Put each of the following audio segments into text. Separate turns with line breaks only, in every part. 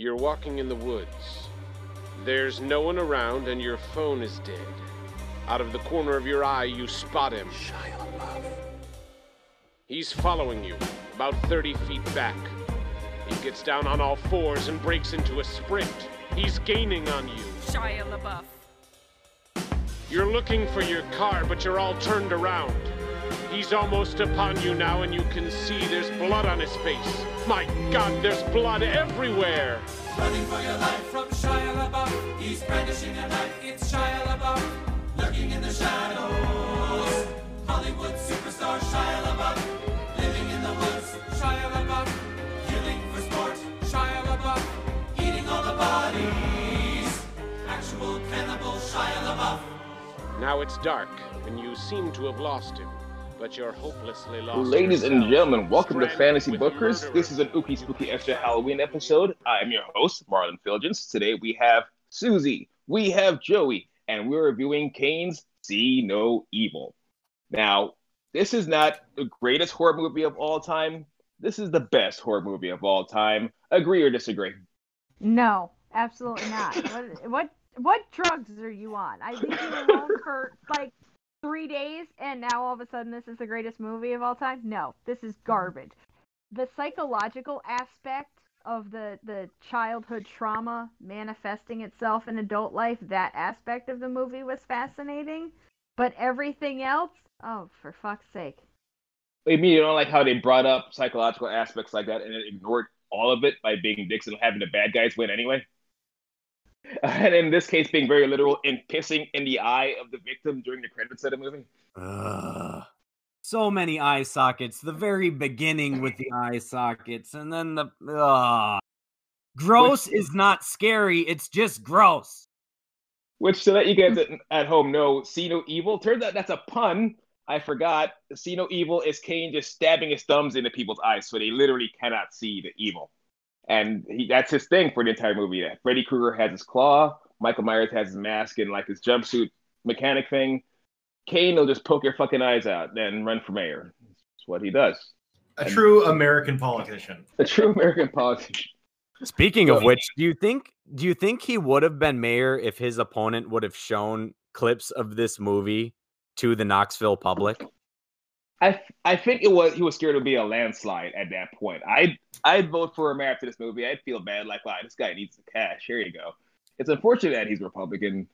You're walking in the woods. There's no one around and your phone is dead. Out of the corner of your eye, you spot him.
Shia LaBeouf.
He's following you, about 30 feet back. He gets down on all fours and breaks into a sprint. He's gaining on you.
Shia LaBeouf.
You're looking for your car, but you're all turned around. He's almost upon you now, and you can see there's blood on his face. My God, there's blood everywhere!
Running for your life from Shia LaBeouf. He's brandishing a knife. It's Shia LaBeouf. Lurking in the shadows. Hollywood superstar Shia LaBeouf. Living in the woods. Shia LaBeouf. Killing for sport. Shia LaBeouf. Eating all the bodies. Actual cannibal Shia LaBeouf.
Now it's dark, and you seem to have lost him, but you're hopelessly lost.
Ladies and gentlemen, welcome to Fantasy Bookers.
murderers.
This is an Ookie Spooky Extra Halloween episode. I'm your host, Marlon Filgens. Today we have Susie, we have Joey, and we're reviewing Kane's See No Evil. Now, this is not the greatest horror movie of all time. This is the best horror movie of all time. Agree or disagree?
No, absolutely not. what what what drugs are you on? I've been alone for like three days, and now all of a sudden this is the greatest movie of all time. No, this is mm-hmm. garbage. The psychological aspect of the the childhood trauma manifesting itself in adult life, that aspect of the movie was fascinating. But everything else, oh, for fuck's sake.
I mean, you don't like how they brought up psychological aspects like that and it ignored all of it by being dicks and having the bad guys win anyway. And in this case, being very literal in pissing in the eye of the victim during the credits of the movie.
Ugh. So many eye sockets. The very beginning with the eye sockets, and then the ugh. gross is not scary. It's just gross.
Which, to let you guys at, at home know, see no evil. Turns out that's a pun. I forgot. See no evil is Kane just stabbing his thumbs into people's eyes, so they literally cannot see the evil. And he, that's his thing for the entire movie. That Freddy Krueger has his claw, Michael Myers has his mask and like his jumpsuit mechanic thing. Kane will just poke your fucking eyes out, and run for mayor. That's what he does.
A true American politician.
A true American politician.
Speaking of which, do you think do you think he would have been mayor if his opponent would have shown clips of this movie to the Knoxville public?
I I think it was he was scared it would be a landslide at that point. I I'd vote for him after this movie. I'd feel bad, like, wow, this guy needs the cash. Here you go. It's unfortunate that he's Republican,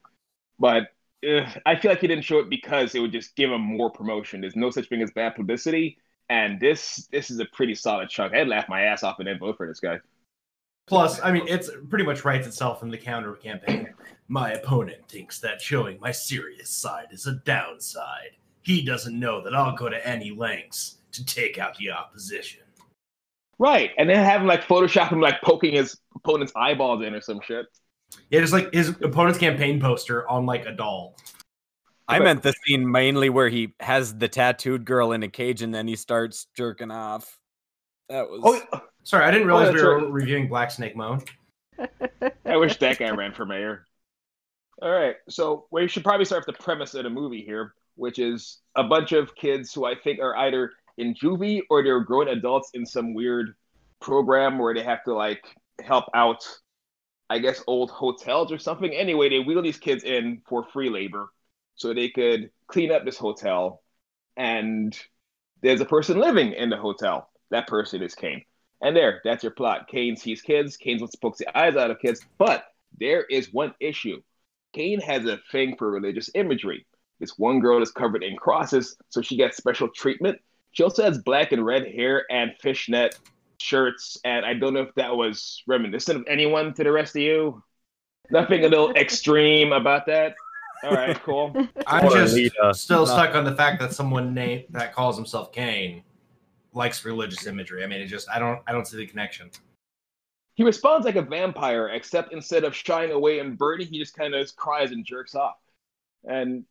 but uh, I feel like he didn't show it because it would just give him more promotion. There's no such thing as bad publicity, and this this is a pretty solid chunk. I'd laugh my ass off and then vote for this guy.
Plus, I mean, it's pretty much writes itself in the counter campaign. My opponent thinks that showing my serious side is a downside. He doesn't know that I'll go to any lengths to take out the opposition.
Right, and then have him like Photoshop him like poking his opponent's eyeballs in or some shit.
It is like his opponent's campaign poster on like a doll.
I meant the scene mainly where he has the tattooed girl in a cage and then he starts jerking off. That was
Oh,
Sorry, I didn't oh, realize
that's
we were
right.
reviewing Black Snake Moan.
I wish that guy ran for mayor. All right, so we should probably start with the premise of the movie here, which is a bunch of kids who I think are either in juvie or they're grown adults in some weird program where they have to like help out, I guess, old hotels or something. Anyway, they wheel these kids in for free labor so they could clean up this hotel. And there's a person living in the hotel. That person is Kane. And there, that's your plot. Kane sees kids. Kane wants to poke the eyes out of kids. But there is one issue. Kane has a thing for religious imagery. This one girl is covered in crosses, so she gets special treatment. She also has black and red hair and fishnet shirts. And I don't know if that was reminiscent of anyone to the rest of you. Nothing a little extreme about that. All right, cool.
I'm just still stuck on the fact that someone named that calls himself Kane likes religious imagery. I mean, it just I don't I don't see the connection.
He responds like a vampire, except instead of shying away and burning, he just kind of cries and jerks off. And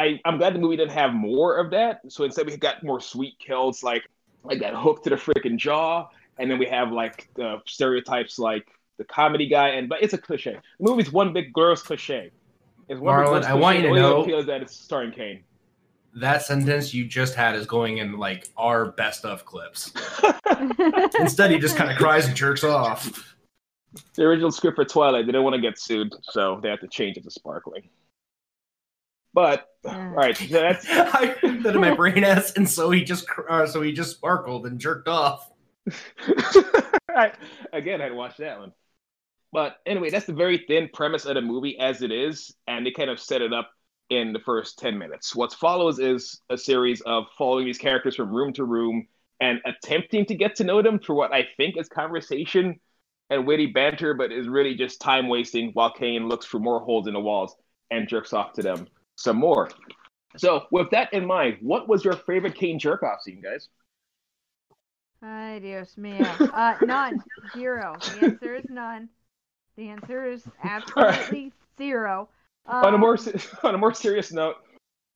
I, I'm glad the movie didn't have more of that. So instead, we got more sweet kills, like like that hook to the freaking jaw, and then we have like the stereotypes, like the comedy guy. And but it's a cliche. The movie's one big gross cliche. It's one big
Marlon,
gross
I want you
cliche.
to
The only
know-
appeal is that it's starring Kane.
That sentence you just had is going in like our best of clips. Instead, he just kind of cries and jerks off.
The original script for Twilight, they didn't want to get sued, so they had to change it to sparkling. But all right, so that's
I that in my brain as, and so he just uh, so he just sparkled and jerked off.
I, again, I'd watch that one. But anyway, that's the very thin premise of the movie as it is, and they kind of set it up in the first 10 minutes. What follows is a series of following these characters from room to room and attempting to get to know them through what I think is conversation and witty banter, but is really just time wasting while Kane looks for more holes in the walls and jerks off to them some more. So, with that in mind, what was your favorite Kane jerk off scene, guys?
Ay, Dios mío. Uh, none. Zero. The answer is none. The answer is absolutely zero.
on a more
Um,
on a more serious note,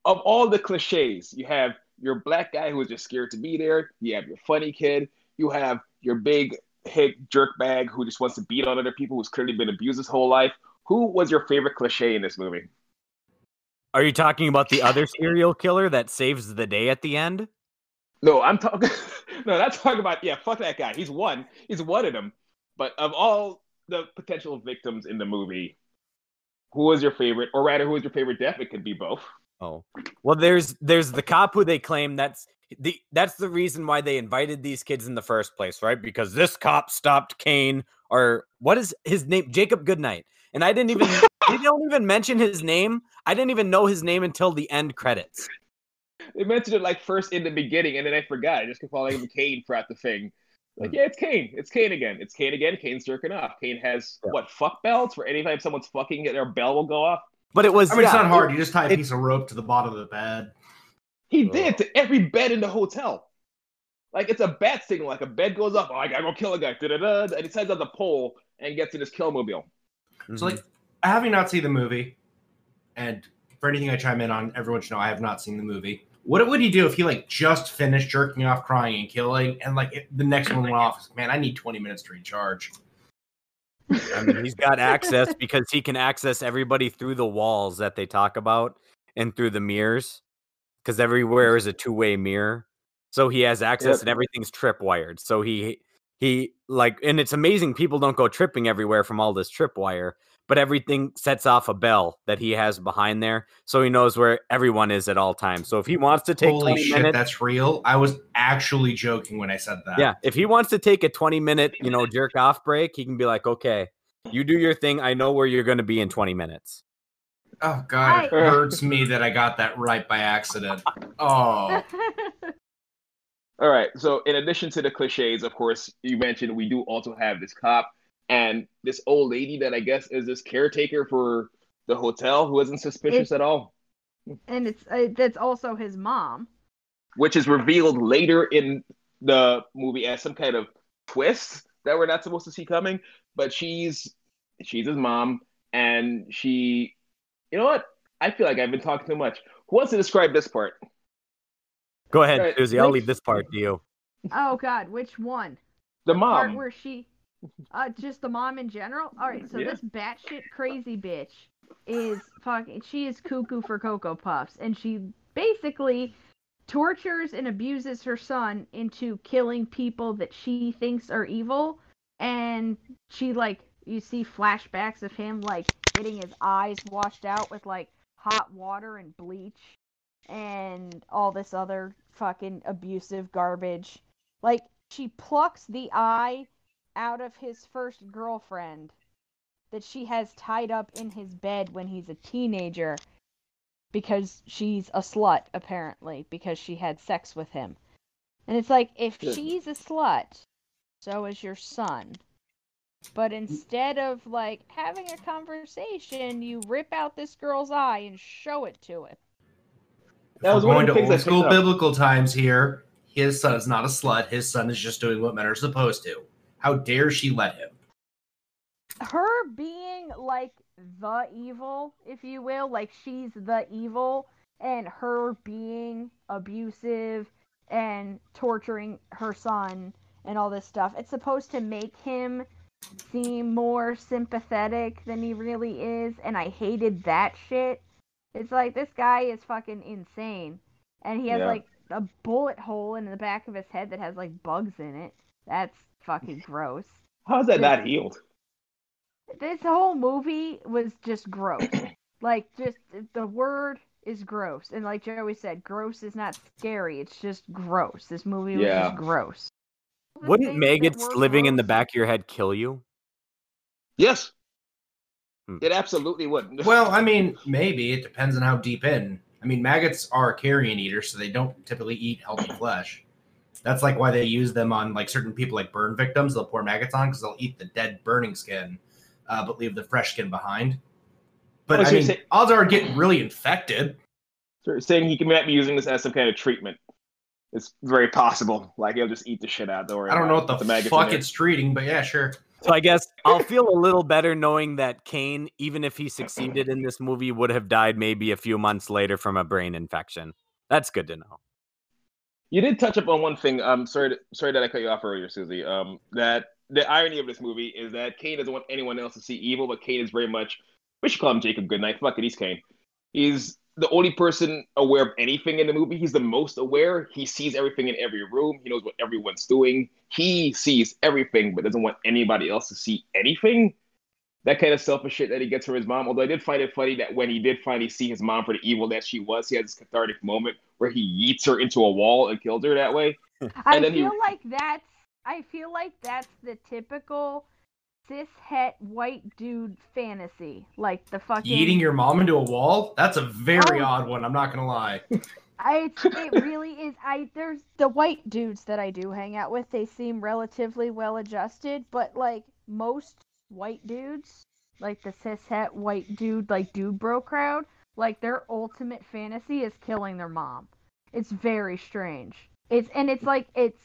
of all the cliches, you have your black guy who is just scared to be there. You have your funny kid. You have your big hit jerk bag who just wants to beat on other people who's clearly been abused his whole life. Who was your favorite cliche in this movie?
Are you talking about the other serial killer that saves the day at the end?
No, I'm talking. no, that's talking about. Yeah, fuck that guy. He's one. He's one of them. But of all the potential victims in the movie, who was your favorite, or rather, who was your favorite death? It could be both.
Oh. Well, there's there's the cop who they claim that's the that's the reason why they invited these kids in the first place, right? Because this cop stopped Kane or what is his name? Jacob Goodnight. And I didn't even they don't even mention his name. I didn't even know his name until the end credits.
They mentioned it like first in the beginning, and then I forgot. I just kept calling him Kane throughout the thing. Like, yeah, it's Kane. It's Kane again. It's Kane again. Kane's jerking off. Kane has
Yeah.
what fuck bells for anytime someone's fucking, their bell will go off.
But it was
I mean, it's not hard. You just tie a
it-
piece of rope to the bottom of the bed.
He
Oh.
did to every bed in the hotel. Like it's a bat signal. Like a bed goes up. Oh, I gotta go kill a guy. Da-da-da, and he sends out the pole and gets in his kill mobile.
Mhm.
So, like, having not seen the movie, and for anything I chime in on, everyone should know I have not seen the movie. What would he do if he like just finished jerking off, crying, and killing, and like it, the next one went off? Man, I need twenty minutes to recharge.
I mean, he's got access because he can access everybody through the walls that they talk about and through the mirrors because everywhere is a two-way mirror. So he has access
Yep.
and everything's tripwired. So he he like and it's amazing people don't go tripping everywhere from all this tripwire, but everything sets off a bell that he has behind there so he knows where everyone is at all times. So if he wants to take
Holy
20
shit,
minutes
that's real. I was actually joking when I said that.
yeah, if he wants to take a 20 minute, you know, jerk off break, he can be like, "Okay, you do your thing. I know where you're going to be in 20 minutes."
Oh god, it hurts me that I got that right by accident. Oh,
All right. So, in addition to the cliches, of course, you mentioned we do also have this cop and this old lady that I guess is this caretaker for the hotel who isn't suspicious at all,
and it's uh, that's also his mom.
which is revealed later in the movie as some kind of twist that we're not supposed to see coming. But she's she's his mom, and she, you know what? I feel like I've been talking too much. Who wants to describe this part?
Go ahead,
Right,
Susie. I'll leave this part to you.
Oh God, which one?
The
Part
mom.
where she, uh, just the mom in general. All right, so
Yeah.
this batshit crazy bitch is fucking. She is cuckoo for cocoa puffs, and she basically tortures and abuses her son into killing people that she thinks are evil, and she like you see flashbacks of him like getting his eyes washed out with like hot water and bleach and all this other fucking abusive garbage. Like she plucks the eye out of his first girlfriend that she has tied up in his bed when he's a teenager because she's a slut apparently because she had sex with him. And it's like if
Yeah.
she's a slut, so is your son. But mm. instead of like having a conversation, you rip out this girl's eye and show it to him.
That was
we're
one of
going
the
to old school biblical times here. His son is not a slut. His son is just doing what men are supposed to. How dare she let him?
her being like the evil, if you will, like she's the evil, and her being abusive and torturing her son and all this stuff, it's supposed to make him seem more sympathetic than he really is, and I hated that shit. It's like this guy is fucking insane, and he has
Yeah.
like a bullet hole in the back of his head that has like bugs in it. That's fucking gross.
How's that not healed?
this whole movie was just gross. like, just the word is gross, and like Joey said, gross is not scary. It's just gross. This movie was
Yeah.
just gross. The
Wouldn't
things that
maggots
were
living in the
gross-
back of your head kill you?
Yes,
Hmm.
it absolutely would.
Well, I mean, maybe it depends on how deep in. I mean, maggots are carrion eaters, so they don't typically eat healthy flesh. That's like why they use them on like certain people, like burn victims. They'll pour maggots on because they'll eat the dead burning skin, uh, but leave the fresh skin behind. But
Oh, so you're
mean,
saying-
odds are getting really infected.
So saying he might be using this as some kind of treatment. It's very possible. Like he'll just eat the shit out. Don't
I don't know what
it.
the,
maggots
fuck it's treating, but yeah, sure.
So I guess I'll feel a little better knowing that Kane, even if he succeeded in this movie, would have died maybe a few months later from a brain infection. That's good to know.
You did touch up on one thing. Um, sorry, to, sorry that I cut you off earlier, Susie. Um, that the irony of this movie is that Kane doesn't want anyone else to see evil, but Kane is very much. We should call him Jacob Goodnight. Fuck it, he's Kane. He's the only person aware of anything in the movie. He's the most aware. He sees everything in every room. He knows what everyone's doing. He sees everything, but doesn't want anybody else to see anything. That kind of selfish shit that he gets from his mom. Although I did find it funny that when he did finally see his mom for the evil that she was, he had this cathartic moment where he yeets her into a wall and killed her that way.
I
And then he-
feel like that's I feel like that's the typical cis het white dude fantasy. Like the fucking
Eating your mom into a wall? That's a very
Oh.
odd one. I'm not gonna lie.
I it really is. I there's the white dudes that I do hang out with. They seem relatively well adjusted, but like most white dudes, like the cis het white dude, like dude bro crowd, like their ultimate fantasy is killing their mom. It's very strange. It's and it's like it's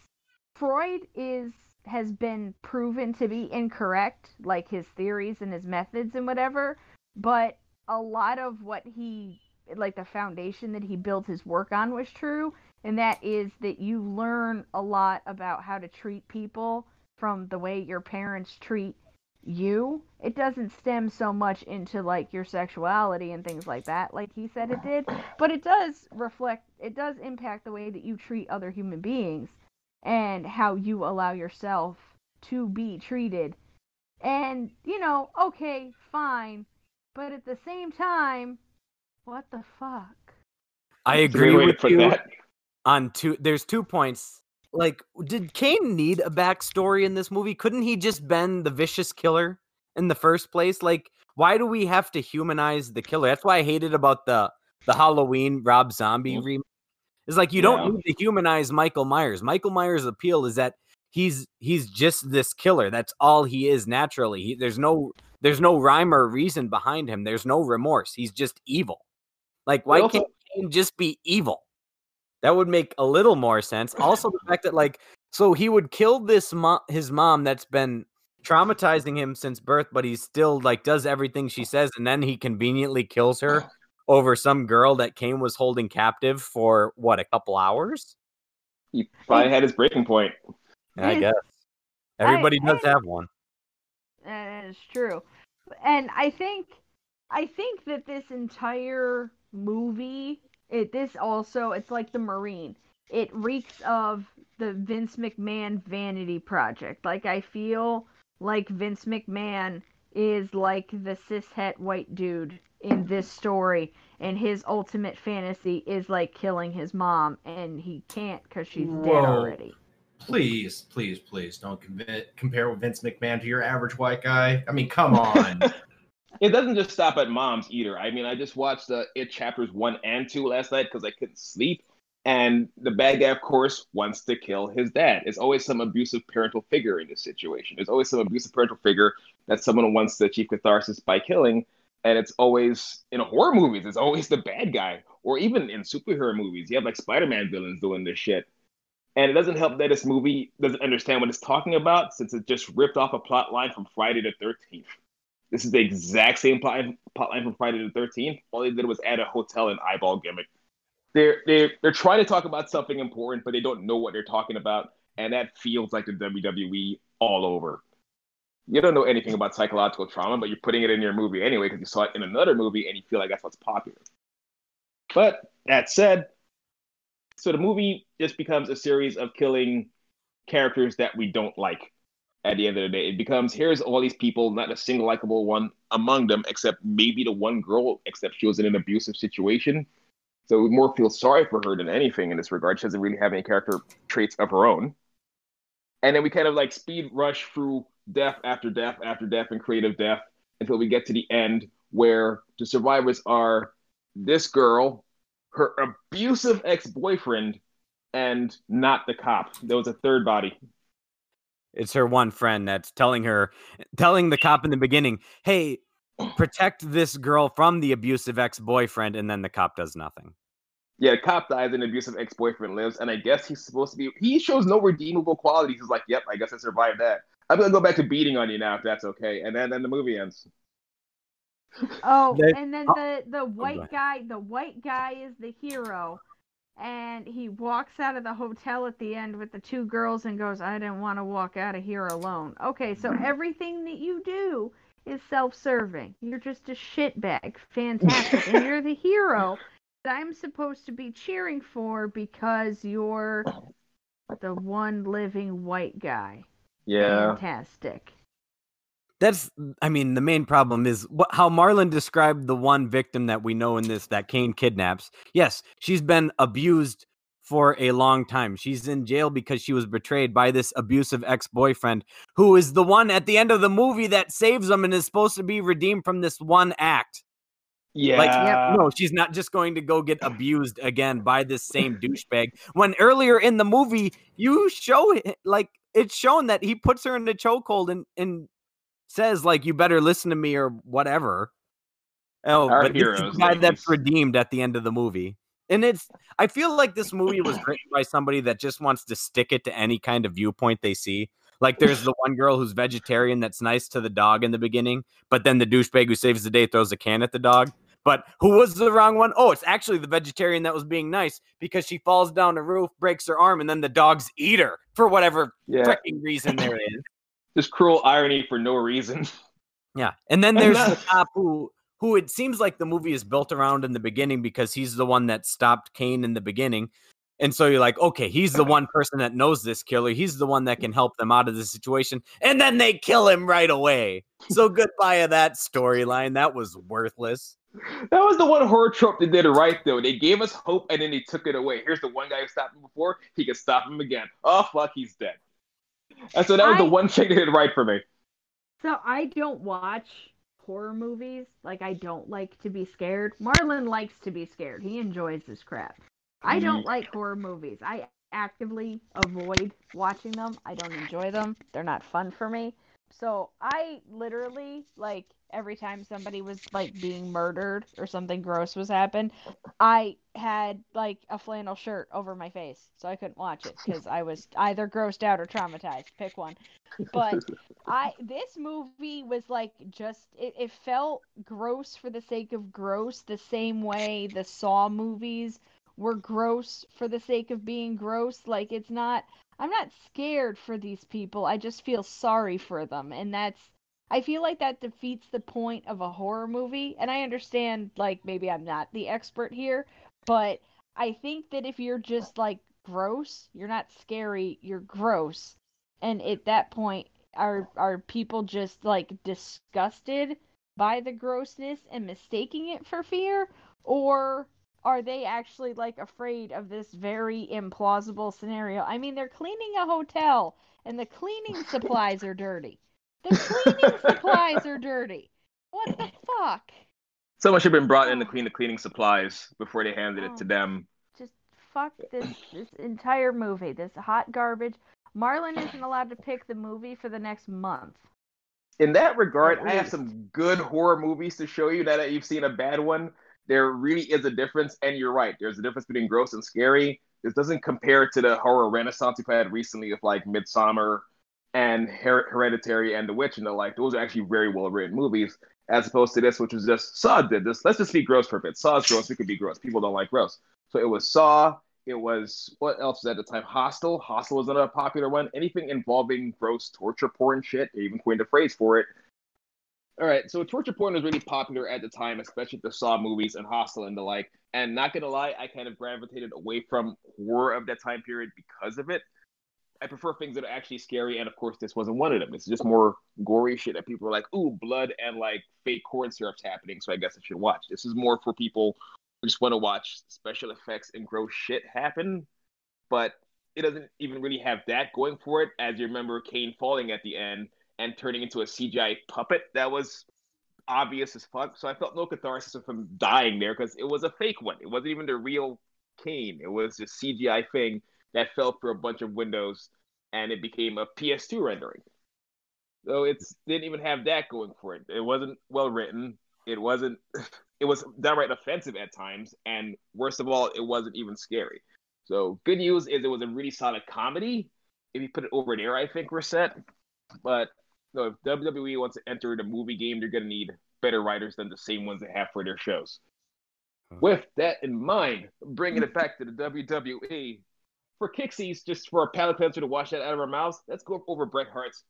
Freud is has been proven to be incorrect, like his theories and his methods and whatever, but a lot of what he like the foundation that he built his work on was true and that is that you learn a lot about how to treat people from the way your parents treat you it doesn't stem so much into like your sexuality and things like that like he said it did but it does reflect it does impact the way that you treat other human beings and how you allow yourself to be treated and you know okay fine but at the same time what the fuck?
I
That's a great
agree with you
that.
on two. There's two points. Like, did Kane need a backstory in this movie? Couldn't he just been the vicious killer in the first place? Like, why do we have to humanize the killer? That's why I hated about the the Halloween Rob Zombie
Mhm.
remake. It's like you
Yeah.
don't need to humanize Michael Myers. Michael Myers' appeal is that he's he's just this killer. That's all he is naturally. He, there's no there's no rhyme or reason behind him. There's no remorse. He's just evil. Like, why
also-
can't Kane just be evil? That would make a little more sense. Also, the fact that like, so he would kill this mom, his mom that's been traumatizing him since birth, but he still like does everything she says, and then he conveniently kills her over some girl that Kane was holding captive for what a couple hours.
He probably had his breaking point.
I guess
I-
everybody does
I-
have one.
That is true. And I think I think that this entire movie it this also it's like the Marine. It reeks of the Vince McMahon vanity project. Like I feel like Vince McMahon is like the cishet white dude in this story and his ultimate fantasy is like killing his mom and he can't cuz she's dead
Whoa.
already.
Please, please, please don't convi- compare Vince McMahon to your average white guy. I mean, come on.
It doesn't just stop at moms either. I mean, I just watched uh, it chapters one and two last night because I couldn't sleep. And the bad guy, of course, wants to kill his dad. There's always some abusive parental figure in this situation. There's always some abusive parental figure that someone wants to achieve catharsis by killing. And it's always in horror movies, it's always the bad guy. Or even in superhero movies, you have like Spider Man villains doing this shit. And it doesn't help that this movie doesn't understand what it's talking about since it just ripped off a plot line from Friday the 13th. This is the exact same plot, plot line from Friday the 13th. All they did was add a hotel and eyeball gimmick. They're, they're, they're trying to talk about something important, but they don't know what they're talking about. And that feels like the WWE all over. You don't know anything about psychological trauma, but you're putting it in your movie anyway because you saw it in another movie and you feel like that's what's popular. But that said, so the movie just becomes a series of killing characters that we don't like. At the end of the day. It becomes here's all these people, not a single likable one among them, except maybe the one girl, except she was in an abusive situation. So we more feel sorry for her than anything in this regard. She doesn't really have any character traits of her own. And then we kind of like speed rush through death after death after death and creative death until we get to the end where the survivors are this girl, her abusive ex boyfriend, and not the cop. There was a third body.
It's her one friend that's telling her, telling the cop in the beginning, "Hey, protect this girl from the abusive ex-boyfriend," and then the cop does nothing.
Yeah, cop dies, and abusive ex boyfriend lives, and I guess he's supposed to be. He shows no redeemable qualities. He's like, "Yep, I guess I survived that. I'm gonna go back to beating on you now, if that's okay." And then then the movie ends.
Oh, and then
oh,
the the white guy, the white guy is the hero, and he walks out of the hotel at the end with the two girls and goes, "I didn't want to walk out of here alone." Okay, so everything that you do is self-serving. You're just a shitbag. Fantastic, and you're the hero that I'm supposed to be cheering for because you're the one living white guy.
Yeah.
Fantastic.
That's, mm, I mean, the main problem is what, how Marlon described the one victim that we know in this that Kane kidnaps. Yes, she's been abused for a long time. She's in jail because she was betrayed by this abusive ex boyfriend, who is the one at the end of the movie that saves them and is supposed to be redeemed from this one act.
Yeah.
Like, no, she's not just going to go get abused again by this same douchebag. When earlier in the movie, you show it, like, it's shown that he puts her in the chokehold and, and says, like, you better listen to me or whatever. Oh,
Our
but this
heroes,
the guy that's redeemed at the end of the movie. And it's, I feel like this movie was written by somebody that just wants to stick it to any kind of viewpoint they see. Like, there's the one girl who's vegetarian that's nice to the dog in the beginning, but then the douchebag who saves the day throws a can at the dog. But who was the wrong one? Oh, it's actually the vegetarian that was being nice because she falls down a roof, breaks her arm, and then the dogs eat her for whatever
Yeah.
freaking reason there is.
Just cruel irony for no reason.
Yeah, and then there's the cop who who it seems like the movie is built around in the beginning because he's the one that stopped Kane in the beginning. And so you're like, okay, he's the one person that knows this killer. He's the one that can help them out of the situation. And then they kill him right away. So goodbye to that storyline. That was worthless.
That was the one horror trope they did it right though. They gave us hope and then they took it away. Here's the one guy who stopped him before. He can stop him again. Oh fuck, he's dead. And so that was the one thing that did right for me.
So I don't watch horror movies. Like I don't like to be scared. Marlon likes to be scared. He enjoys this crap. I mm-hmm. don't like horror movies. I actively avoid watching them. I don't enjoy them. They're not fun for me. So I literally like every time somebody was like being murdered or something gross was happened, I had like a flannel shirt over my face so I couldn't watch it because I was either grossed out or traumatized. Pick one. But I this movie was like just it, it felt gross for the sake of gross the same way the Saw movies were gross for the sake of being gross. Like it's not I'm not scared for these people. I just feel sorry for them and that's I feel like that defeats the point of a horror movie and I understand like maybe I'm not the expert here, but I think that if you're just like gross, you're not scary, you're gross. And at that point are are people just like disgusted by the grossness and mistaking it for fear or are they actually like afraid of this very implausible scenario? I mean they're cleaning a hotel and the cleaning supplies are dirty. The cleaning supplies are dirty. What the fuck?
Someone should have been brought in to oh. clean the cleaning supplies before they handed it to
Oh.
them.
just fuck this this entire movie this hot garbage. Marlon isn't allowed to pick the movie for the next month.
In that regard, I have some good horror movies to show you now that you've seen a bad one. There really is a difference, and you're right. There's a difference between gross and scary. This doesn't compare to the horror renaissance we've had recently with like Midsommar and Her- Hereditary and The Witch and the like. Those are actually very well written movies, as opposed to this, which was just Saw did this. Let's just be gross for a bit. Saw is gross. We could be gross. People don't like gross. So it was Saw. It was what else was at the time? Hostel. Hostel was another popular one. Anything involving gross torture porn shit. They even coined a phrase for it. All right, so torture porn was really popular at the time, especially the Saw movies and Hostel and the like. And not gonna lie, I kind of gravitated away from horror of that time period because of it. I prefer things that are actually scary, and of course, this wasn't one of them. It's just more gory shit that people are like, "Ooh, blood and like fake corn syrup's happening," so I guess I should watch. This is more for people who just want to watch special effects and gross shit happen, but it doesn't even really have that going for it. As you remember, Kane falling at the end and turning into a CGI puppet that was obvious as fuck. So I felt no catharsis him dying there because it was a fake one. It wasn't even the real Kane. It was just CGI thing that fell through a bunch of windows and it became a PS2 rendering. So it didn't even have that going for it. It wasn't well written. It wasn't. It was downright offensive at times, and worst of all, it wasn't even scary. So good news is it was a really solid comedy. If you put it over there, I think we're set. But no, if WWE wants to enter the movie game, they're gonna need better writers than the same ones they have for their shows. With that in mind, bringing it back to the WWE, for Kixies, just for a palate cleanser to wash that out of our mouths, let's go over Bret Hart's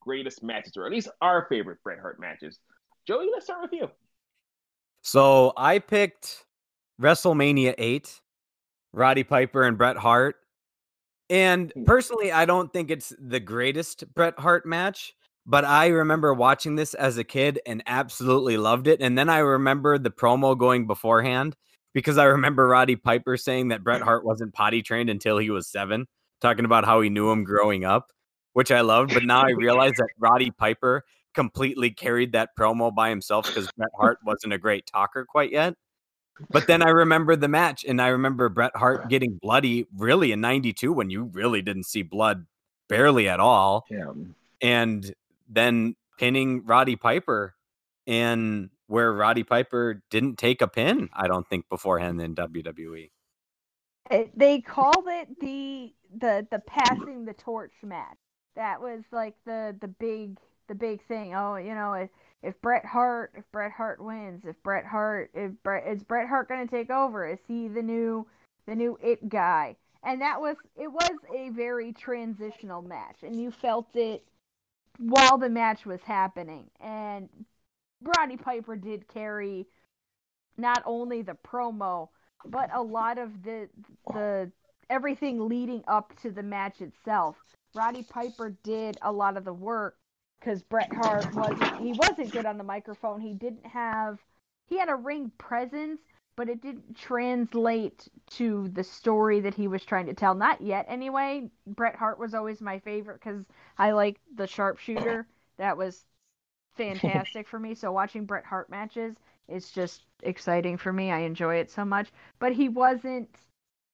greatest matches, or at least our favorite Bret Hart matches. Joey, let's start with you.
So I picked WrestleMania 8, Roddy Piper and Bret Hart. And
Hmm.
personally, I don't think it's the greatest Bret Hart match, but I remember watching this as a kid and absolutely loved it. And then I remember the promo going beforehand because I remember Roddy Piper saying that Bret Hart wasn't potty trained until he was seven, talking about how he knew him growing up, which I loved. But now I realize that Roddy Piper completely carried that promo by himself because Bret Hart wasn't a great talker quite yet. But then I remember the match, and I remember Bret Hart getting bloody really in 92 when you really didn't see blood barely at all.
Yeah.
And then pinning Roddy Piper, and where Roddy Piper didn't take a pin, I don't think, beforehand in. WWE.
Eh, they called it the the the passing the torch match. That was like the the big the big thing. Oh, you know, if, if Bret Hart if Bret Hart wins, if Bret Hart if Bret is Bret Hart going to take over? Is he the new the new it guy? And that was it was a very transitional match, and you felt it while the match was happening. And Roddy Piper did carry not only the promo but a lot of the the everything leading up to the match itself. Roddy Piper did a lot of the work because Bret Hart wasn't he wasn't good on the microphone. He didn't have he had a ring presence, but it didn't translate to the story that he was trying to tell. Not yet, anyway. Bret Hart was always my favorite because I like the sharpshooter. That was fantastic for me. So watching Bret Hart matches is just exciting for me. I enjoy it so much. But he wasn't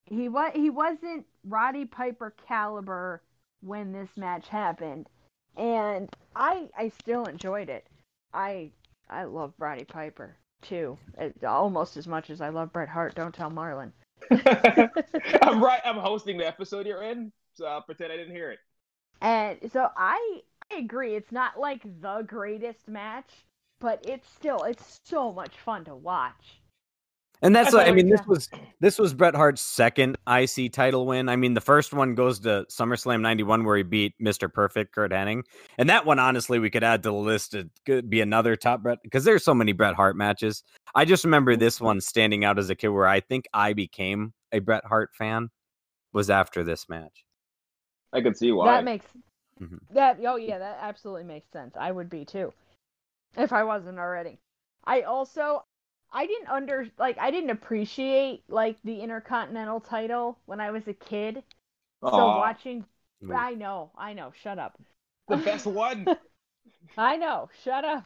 he was he wasn't Roddy Piper caliber when this match happened. And I I still enjoyed it. I I love Roddy Piper too. It, almost as much as I love Bret Hart. Don't tell Marlon.
I'm right. I'm hosting the episode you're in, so I'll pretend I didn't hear it.
And so I I agree. It's not like the greatest match, but it's still it's so much fun to watch.
And that's
I
what I mean. This was this was Bret Hart's second IC title win. I mean, the first one goes to SummerSlam '91 where he beat Mr. Perfect Curt Hennig, and that one honestly we could add to the list. It could be another top Bret because there's so many Bret Hart matches. I just remember this one standing out as a kid where I think I became a Bret Hart fan was after this match.
I can see why.
That makes
Mhm.
that oh yeah, that absolutely makes sense. I would be too. If I wasn't already. I also I didn't under like I didn't appreciate like the Intercontinental title when I was a kid. So watching
Ooh.
I know, I know, shut up.
the best one.
I know, shut up.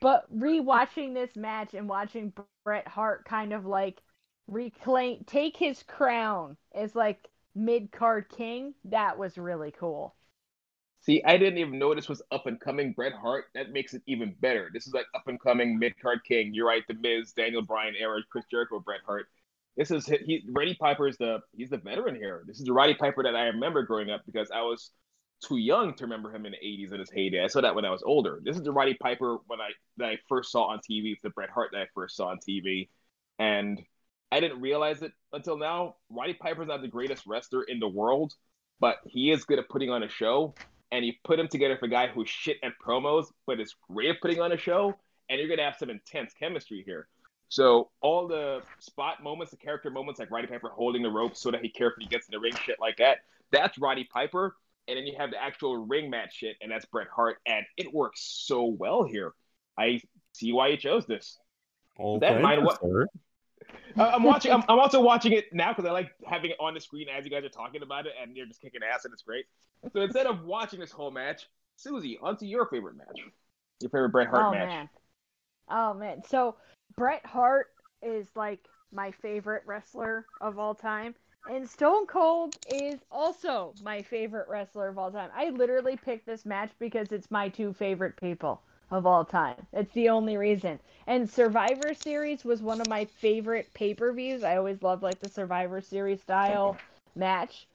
But rewatching this match and watching Bret Hart kind of like reclaim take his crown as like mid card king, that was really cool.
See, I didn't even know this was up and coming Bret Hart. That makes it even better. This is like up and coming mid card king. You're right, the Miz, Daniel Bryan era, Chris Jericho, Bret Hart. This is he. Roddy Piper is the he's the veteran here. This is the Roddy Piper that I remember growing up because I was too young to remember him in the 80s in his heyday. I saw that when I was older. This is the Roddy Piper when I that I first saw on TV, the Bret Hart that I first saw on TV, and I didn't realize it until now. Roddy Piper's not the greatest wrestler in the world, but he is good at putting on a show. And you put him together for a guy who's shit at promos, but is great at putting on a show, and you're gonna have some intense chemistry here. So all the spot moments, the character moments, like Roddy Piper holding the rope so that he carefully gets in the ring, shit like that. That's Roddy Piper, and then you have the actual ring match shit, and that's Bret Hart, and it works so well here. I see why he chose this. That mind what- I'm watching. I'm, I'm also watching it now because I like having it on the screen as you guys are talking about it, and you're just kicking ass, and it's great. So instead of watching this whole match, Susie, onto your favorite match, your favorite Bret Hart
oh
match.
man. Oh man. So Bret Hart is like my favorite wrestler of all time. And Stone Cold is also my favorite wrestler of all time. I literally picked this match because it's my two favorite people of all time. It's the only reason. And Survivor Series was one of my favorite pay-per-views. I always loved like the Survivor Series style match.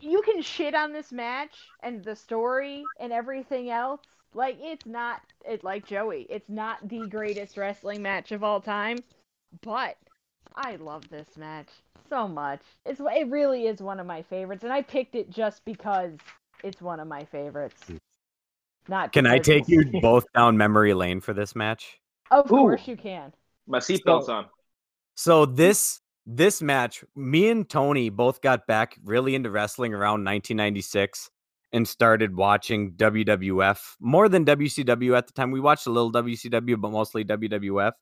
You can shit on this match and the story and everything else. Like it's not it like Joey. It's not the greatest wrestling match of all time, but I love this match so much. It's it really is one of my favorites, and I picked it just because it's one of my favorites. Not
Can I take you both down memory lane for this match?
Of
Ooh.
course you can.
My seatbelt's
So-
on.
So hmm? this this match, me and Tony both got back really into wrestling around 1996 and started watching WWF more than WCW at the time. We watched a little WCW, but mostly WWF.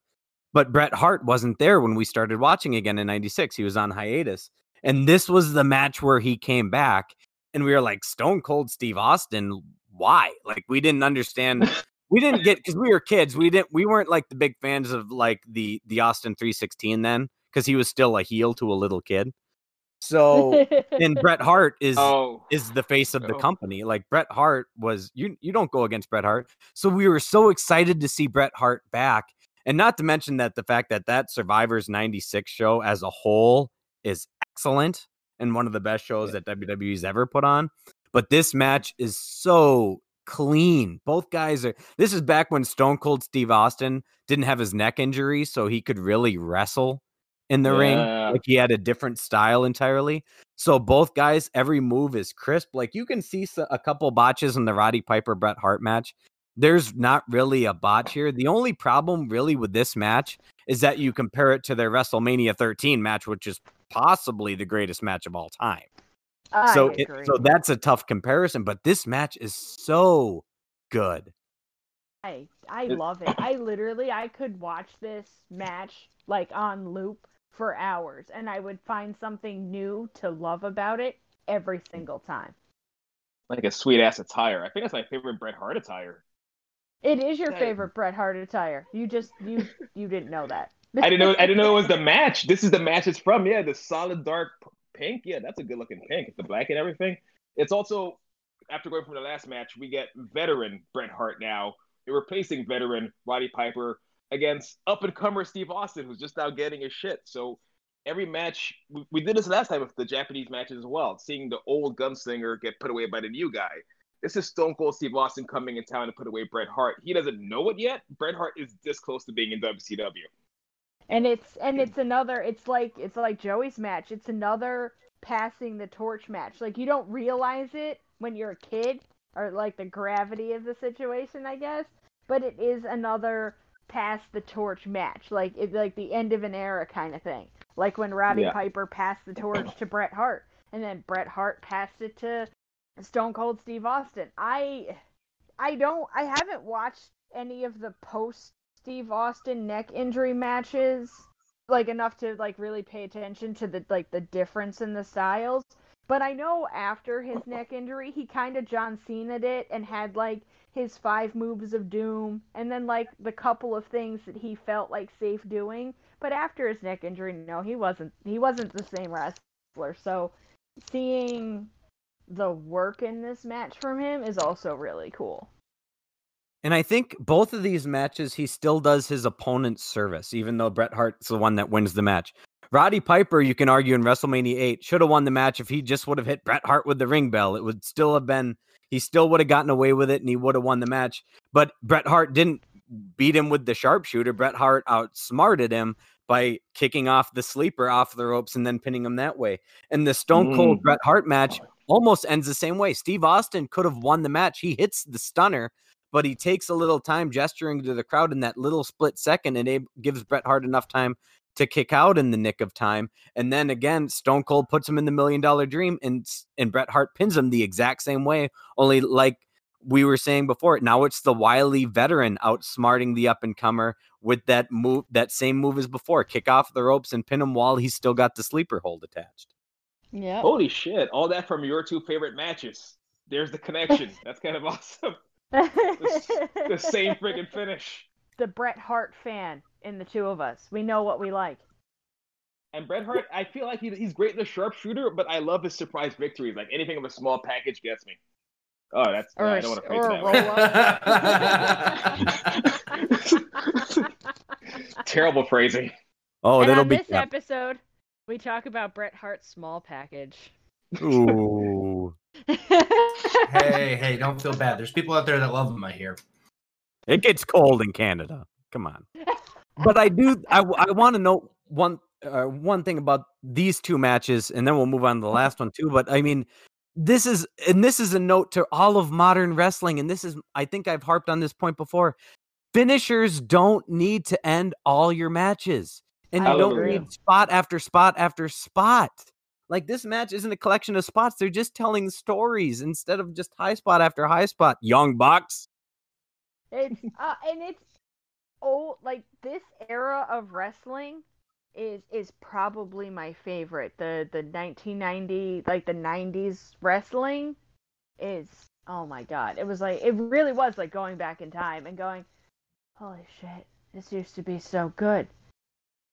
But Bret Hart wasn't there when we started watching again in 96. He was on hiatus. And this was the match where he came back and we were like Stone Cold Steve Austin, why? Like we didn't understand we didn't get because we were kids. We didn't. We weren't like the big fans of like the the Austin three sixteen then because he was still a heel to a little kid. So and Bret Hart is
Oh,
is the face of the
Oh.
company. Like Bret Hart was you you don't go against Bret Hart. So we were so excited to see Bret Hart back. And not to mention that the fact that that Survivors 96 show as a whole is excellent and one of the best shows that WWE's ever put on. But this match is so clean. Both guys are this is back when Stone Cold Steve Austin didn't have his neck injury so he could really wrestle in the ring. Like he had a different style entirely. So both guys, every move is crisp. Like you can see a couple botches in the Roddy Piper Bret Hart match. There's not really a botch here. The only problem really with this match is that you compare it to their WrestleMania 13 match, which is possibly the greatest match of all time.
I
so it, so that's a tough comparison, but this match is so good.
I I love it. I literally I could watch this match like on loop for hours and I would find something new to love about it every mm. single time.
like a sweet ass attire. I think that's my favorite Bret Hart attire.
It is your favorite Bret Hart attire. You just you you didn't know that.
I didn't know. I didn't know it was the match. This is the match it's from. Yeah, the solid dark p- pink. Yeah, that's a good looking pink. It's the black and everything. It's also after going from the last match, we get veteran Bret Hart now. Replacing veteran Roddy Piper against up and comer Steve Austin, who's just now getting his shit. So every match, we, we did this last time with the Japanese matches as well. Seeing the old gunslinger get put away by the new guy. This is Stone Cold Steve Austin coming in town to put away Bret Hart. He doesn't know it yet. Bret Hart is this close to being in WCW.
And it's and it's another it's like it's like Joey's match. It's another passing the torch match. Like you don't realize it when you're a kid or like the gravity of the situation, I guess. But it is another pass the torch match. Like it's like the end of an era kind of thing. Like when Roddy
Yeah.
Piper passed the torch to Bret Hart and then Bret Hart passed it to Stone Cold Steve Austin. I I don't I haven't watched any of the post Steve Austin neck injury matches like enough to like really pay attention to the like the difference in the styles. But I know after his neck injury, he kind of John Cena'd it and had like his five moves of doom and then like the couple of things that he felt like safe doing. But after his neck injury, no, he wasn't he wasn't the same wrestler. So seeing the work in this match from him is also really cool.
And I think both of these matches, he still does his opponent's service, even though Bret Hart's the one that wins the match. Roddy Piper, you can argue in WrestleMania 8, should have won the match if he just would have hit Bret Hart with the ring bell. It would still have been, he still would have gotten away with it and he would have won the match. But Bret Hart didn't beat him with the sharpshooter. Bret Hart outsmarted him by kicking off the sleeper off the ropes and then pinning him that way. And the Stone Cold
Mm.
Bret Hart match almost ends the same way. Steve Austin could have won the match. He hits the stunner, but he takes a little time gesturing to the crowd in that little split second, and it gives Bret Hart enough time to kick out in the nick of time. And then again, Stone Cold puts him in the million dollar dream and and Bret Hart pins him the exact same way, only like we were saying before, now it's the wily veteran outsmarting the up and comer with that move that same move as before. Kick off the ropes and pin him while he's still got the sleeper hold attached.
Yeah.
Holy shit! All that from your two favorite matches. There's the connection. That's kind of awesome. The same friggin' finish.
the Bret Hart fan in the two of us. We know what we like.
And Bret Hart, I feel like he's, he's great in the sharpshooter, but I love his surprise victories. Like anything of a small package gets me. Oh, that's
Or
I
a
don't want to phrase
or
it
a
that way. Terrible phrasing.
Oh,
and
that'll
on
be
this episode, we talk about Bret Hart's small package.
Ooh.
hey, hey, don't feel bad. There's people out there that love them, I hear.
It gets cold in Canada. Come on. But I do. I, I want to know one uh, one thing about these two matches, and then we'll move on to the last one too. But I mean, this is and this is a note to all of modern wrestling, and this is I think I've harped on this point before. Finishers don't need to end all your matches, and you don't need spot after spot after spot. Like this match isn't a collection of spots; they're just telling stories instead of just high spot after high spot. Young Bucks.
It's uh, and it's oh like this era of wrestling is is probably my favorite. The the 1990 like the 90s wrestling is oh my god. It was like it really was like going back in time and going holy shit. This used to be so good.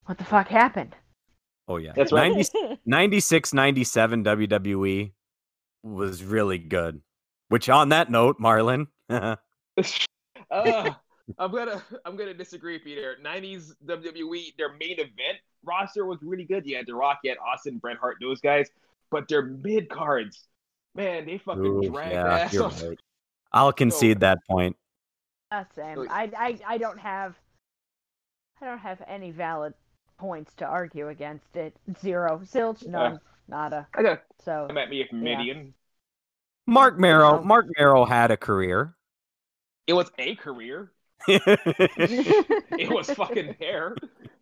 What the fuck happened?
Oh yeah,
That's right.
90 96 97 WWE was really good. Which on that note, Marlon,
uh, I'm gonna I'm gonna disagree with you there. '90s WWE, their main event roster was really good. You had The Rock, you had Austin, Bret Hart, those guys, but their mid cards, man, they fucking
Ooh,
drag
yeah,
ass.
you're
off.
right. I'll concede that point.
That's same.
Oh,
I, I I don't have I don't have any valid points to argue against it. Zero. Zilch, none. Nada.
I got
So
come at me if Midian.
Marc Mero,
Wow.
Marc Mero had a career.
It was a career. It was fucking there.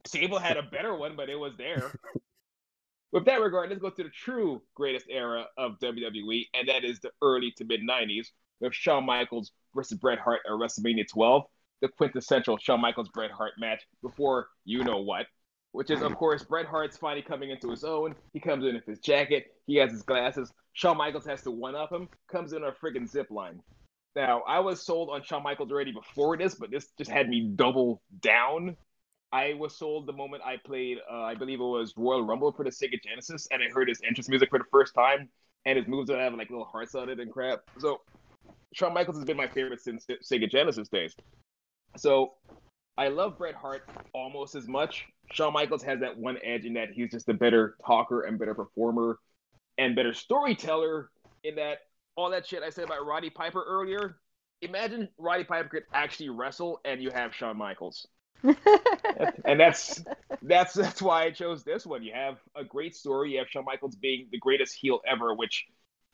Sable had a better one, but it was there. With that regard, let's go to the true greatest era of WWE, and that is the early to mid 90s with Shawn Michaels versus Bret Hart at WrestleMania 12, the quintessential Shawn Michaels Bret Hart match before you know what, which is, of course, Bret Hart's finally coming into his own. He comes in with his jacket, he has his glasses. Shawn Michaels has to one up him, comes in on a friggin' zip line. Now, I was sold on Shawn Michaels already before this, but this just had me double down. I was sold the moment I played, uh, I believe it was Royal Rumble for the Sega Genesis, and I heard his entrance music for the first time, and his moves that have like little hearts on it and crap. So, Shawn Michaels has been my favorite since Sega Genesis days. So, I love Bret Hart almost as much. Shawn Michaels has that one edge in that he's just a better talker and better performer and better storyteller in that all that shit I said about Roddy Piper earlier. Imagine Roddy Piper could actually wrestle and you have Shawn Michaels. and that's that's that's why I chose this one. You have a great story. You have Shawn Michaels being the greatest heel ever, which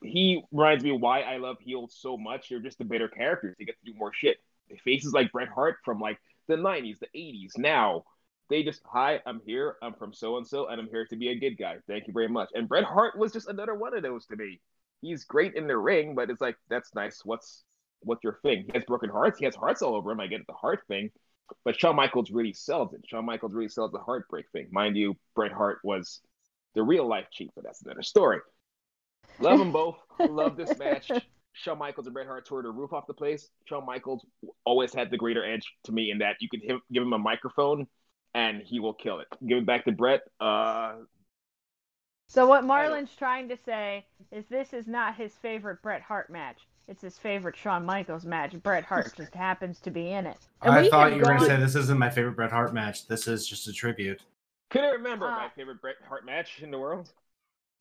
he reminds me why I love heels so much. They're just the better characters. They get to do more shit. Faces like Bret Hart from like the '90s, the '80s. Now they just, hi, I'm here. I'm from so and so, and I'm here to be a good guy. Thank you very much. And Bret Hart was just another one of those to me. He's great in the ring, but it's like that's nice. What's what's your thing? He has broken hearts. He has hearts all over him. I get it, the heart thing, but Shawn Michaels really sells it. Shawn Michaels really sells the heartbreak thing. Mind you, Bret Hart was the real life cheat, but that's another story. Love them both. Love this match. Shawn Michaels and Bret Hart tore the roof off the place. Shawn Michaels always had the greater edge to me in that you could him, give him a microphone and he will kill it. Give it back to Bret. Uh,
So what Marlon's trying to say is this is not his favorite Bret Hart match. It's his favorite Shawn Michaels match. Bret Hart just happens to be in it. And
I
we
thought you were going to say this isn't my favorite Bret Hart match. This is just a tribute.
couldn't remember
Uh,
my favorite Bret Hart match in the world.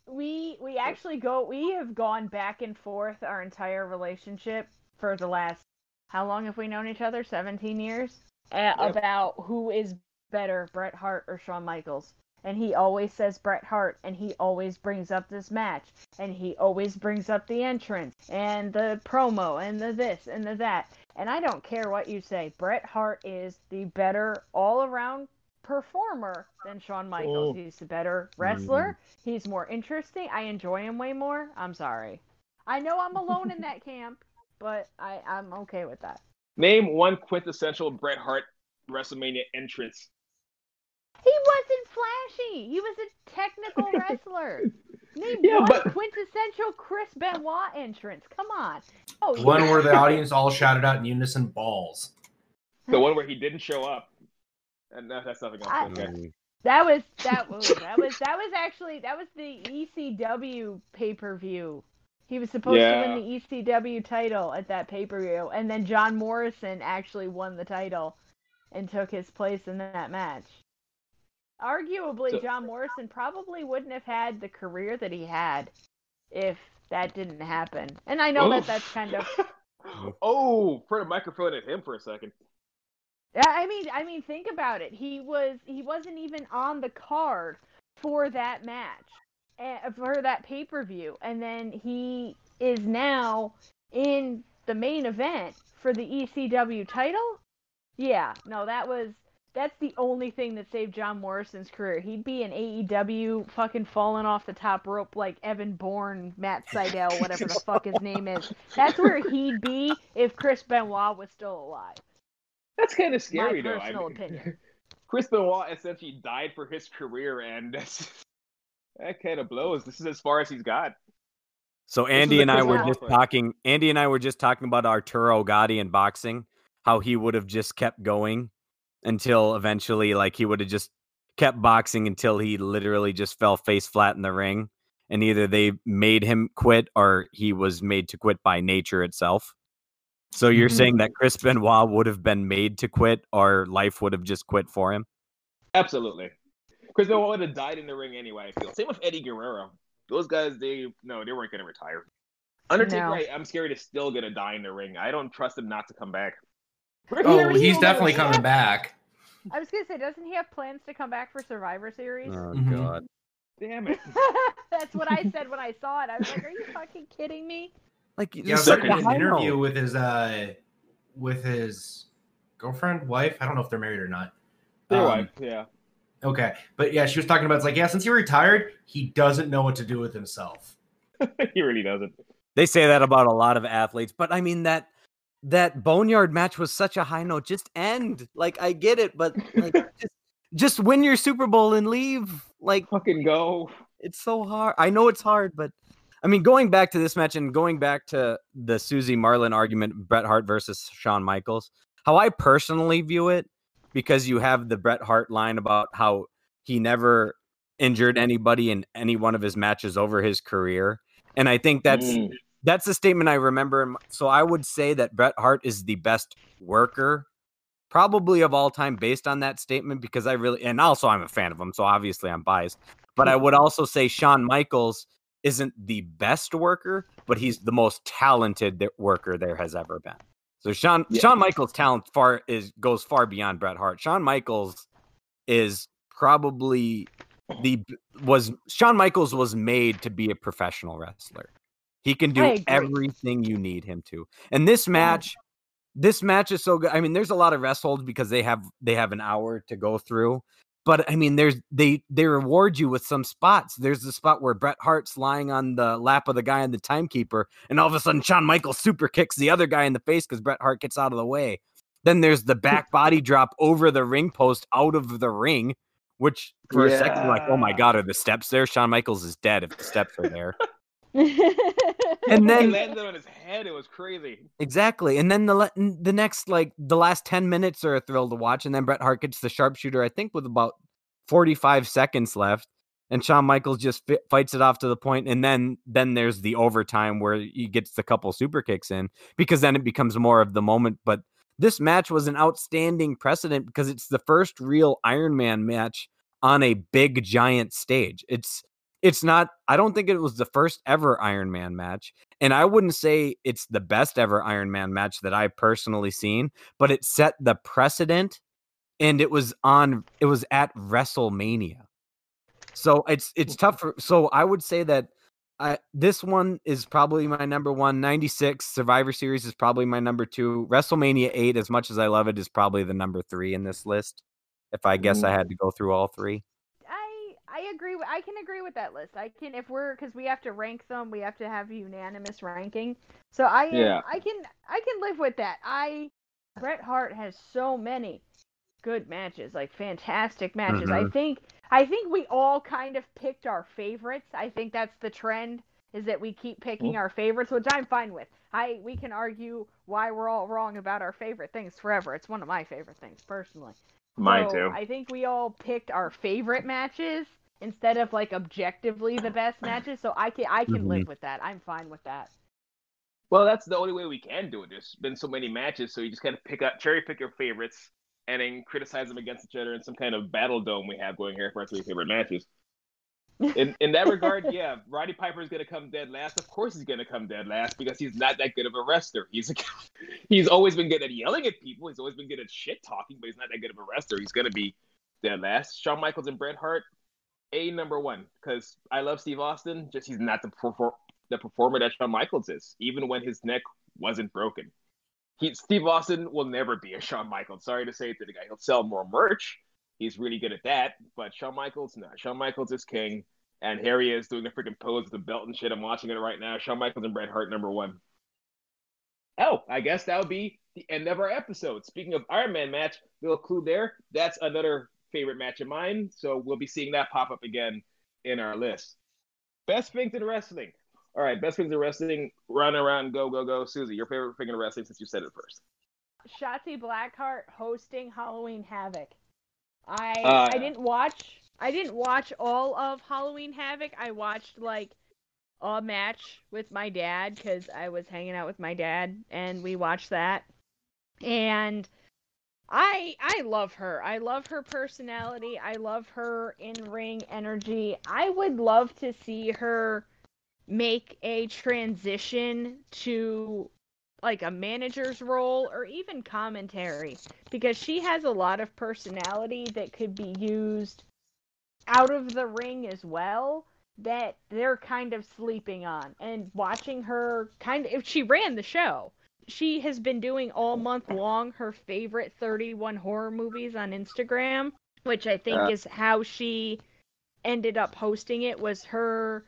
We we actually go we have gone back and forth our entire relationship for the last how long have we known each other? 17 years? Uh,
Yep.
about who is better bret hart or shawn michaels. And he always says bret hart and he always brings up this match and he always brings up the entrance and the promo and the this and the that. And i don't care what you say bret hart is the better all around performer than Shawn Michaels. Oh. He's a better wrestler. Mm. He's more interesting. I enjoy him way more. I'm sorry. I know I'm alone in that camp, but I, I'm okay with that.
Name one quintessential Bret Hart WrestleMania entrance.
He wasn't flashy. He was a technical wrestler. Name
Yeah,
one
but-
quintessential Chris Benoit entrance. Come on. Oh,
One
yeah.
where the audience all shouted out in unison balls.
The one where he didn't show up. And no, that's nothing else.
I-
Okay.
That was that was that was that was actually that was the ECW pay per view. He was supposed
Yeah.
to win the ECW title at that pay per view, and then John Morrison actually won the title and took his place in that match. Arguably,
So-
John Morrison probably wouldn't have had the career that he had if that didn't happen. And I know that
oh.
that's kind of
oh, put a microphone at him for a second.
Yeah, I mean, I mean, think about it. He was he wasn't even on the card for that match, uh, for that pay per view, and then he is now in the main event for the ECW title. Yeah, no, that was that's the only thing that saved John Morrison's career. He'd be an AEW, fucking falling off the top rope like Evan Bourne, Matt Sydal, whatever the fuck his name is. That's where he'd be if Chris Benoit was still alive.
That's kind of
My
scary, though. I
personal
mean,
opinion.
Chris Benoit essentially died for his career, and that's, that kind of blows. This is as far as he's got.
So Andy and I were just
fight.
talking. Andy and I were just talking about Arturo Gatti and boxing. How he would have just kept going until eventually, like he would have just kept boxing until he literally just fell face flat in the ring, and either they made him quit or he was made to quit by nature itself. So you're
Mhm.
saying that Chris Benoit would have been made to quit, or life would have just quit for him?
Absolutely. Chris Benoit would have died in the ring anyway. I feel. Same with Eddie Guerrero. Those guys, they no, they weren't going to retire. Undertaker,
No.
I, I'm scared is still going to die in the ring. I don't trust him not to come back. Ricky
Oh,
Moreno
he's definitely
never-
coming back.
I was gonna say, doesn't he have plans to come back for Survivor Series?
Oh
Mhm.
God!
Damn it.
That's what I said when I saw it. I was like, "Are you fucking kidding me?"
Like
Yeah, I
this
was
is such
reading an interview
note.
with his uh with his girlfriend, wife. I don't know if they're married or not.
Their
Um,
wife, yeah.
Okay, but yeah, she was talking about it's like yeah, since he retired, he doesn't know what to do with himself.
he really doesn't.
They say that about a lot of athletes, but I mean that that boneyard match was such a high note. Just end. Like I get it, but like just, just win your Super Bowl and leave. Like
Fucking go.
it's so hard. I know it's hard, but I mean going back to this match and going back to the Susie Marlon argument, Bret Hart versus Shawn Michaels, how I personally view it, because you have the Bret Hart line about how he never injured anybody in any one of his matches over his career. And I think that's
Mm.
that's a statement I remember. So I would say that Bret Hart is the best worker, probably of all time, based on that statement. Because I really, and also I'm a fan of him, so obviously I'm biased. But I would also say Shawn Michaels isn't the best worker, but he's the most talented worker there has ever been. So Shawn
Yeah.
Shawn Michaels' talent far is goes far beyond Bret Hart. Shawn Michaels is probably the was Shawn Michaels was made to be a professional wrestler. He can do everything you need him to. And this match, this match is so good. I mean, there's a lot of rest holds because they have they have an hour to go through. But I mean, there's they they reward you with some spots. There's the spot where Bret Hart's lying on the lap of the guy in the timekeeper, and all of a sudden Shawn Michaels super kicks the other guy in the face because Bret Hart gets out of the way. Then there's the back body drop over the ring post out of the ring, which for a second like, oh my god, are the steps there? Shawn Michaels is dead if the steps are there.
And
And
He
then
landed on his head. It was crazy.
Exactly. And then the the next like the last 10 minutes are a thrill to watch and then Bret Hart gets the sharpshooter I think with about 45 seconds left and Shawn Michaels just fi- fights it off to the point and then then there's the overtime where he gets the couple super kicks in because then it becomes more of the moment but this match was an outstanding precedent because it's the first real Iron Man match on a big giant stage. It's it's not I don't think it was the first ever Iron Man match and I wouldn't say it's the best ever Iron Man match that I've personally seen, but it set the precedent and it was on it was at WrestleMania. So it's it's tough for so I would say that I this one is probably my number one. 96 Survivor Series is probably my number two. WrestleMania 8, as much as I love it, is probably the number three in this list. If I guess I
Mm.
had to go through all three.
I I agree. I can agree with that list. I can if we're because we have to rank them. We have to have unanimous ranking. So I am-
Yeah.
I can I can live with that. I Bret Hart has so many good matches, like fantastic matches. I
Mhm.
think I think we all kind of picked our favorites. I think that's the trend is that we keep picking our favorites, which I'm fine with. I we can argue why we're all wrong about our favorite things forever. It's one of my favorite things personally.
Mine
So,
too.
I think we all picked our favorite matches instead of like objectively the best matches. So I can I can mm-hmm. live with that. I'm fine with that.
Well, that's the only way we can do it. There's been so many matches, so you just kind of pick up, cherry pick your favorites, and then criticize them against each other in some kind of battle dome we have going here for our three favorite matches. In in that regard, yeah, Roddy Piper is gonna come dead last. Of course, he's gonna come dead last because he's not that good of a wrestler. He's a, he's always been good at yelling at people. He's always been good at shit talking, but he's not that good of a wrestler. He's gonna be dead last. Shawn Michaels and Bret Hart, a number one because I love Steve Austin. Just he's not the the performer that Shawn Michaels is, even when his neck wasn't broken. He, Steve Austin will never be a Shawn Michaels. Sorry to say it to the guy. He'll sell more merch. He's really good at that. But Shawn Michaels, no. Shawn Michaels is king. And here he is doing the freaking pose with the belt and shit. I'm watching it right now. Shawn Michaels and Bret Hart, number one. Oh, I guess that would be the end of our episode. Speaking of Iron Man match, little clue there. That's another favorite match of mine. So we'll be seeing that pop up again in our list. Best things in wrestling. All right, best things in wrestling. Run around, go, go, go. Susie, your favorite thing in wrestling since you said it first.
Shotzi Blackheart hosting Halloween Havoc. I
Uh,
I didn't watch I didn't watch all of Halloween Havoc. I watched like a match with my dad because I was hanging out with my dad and we watched that. And I I love her. I love her personality. I love her in ring energy. I would love to see her make a transition to like a manager's role or even commentary because she has a lot of personality that could be used out of the ring as well that they're kind of sleeping on and watching her kind of if she ran the show she has been doing all month long her favorite 31 horror movies on Instagram which I think
Uh.
is how she ended up hosting it was her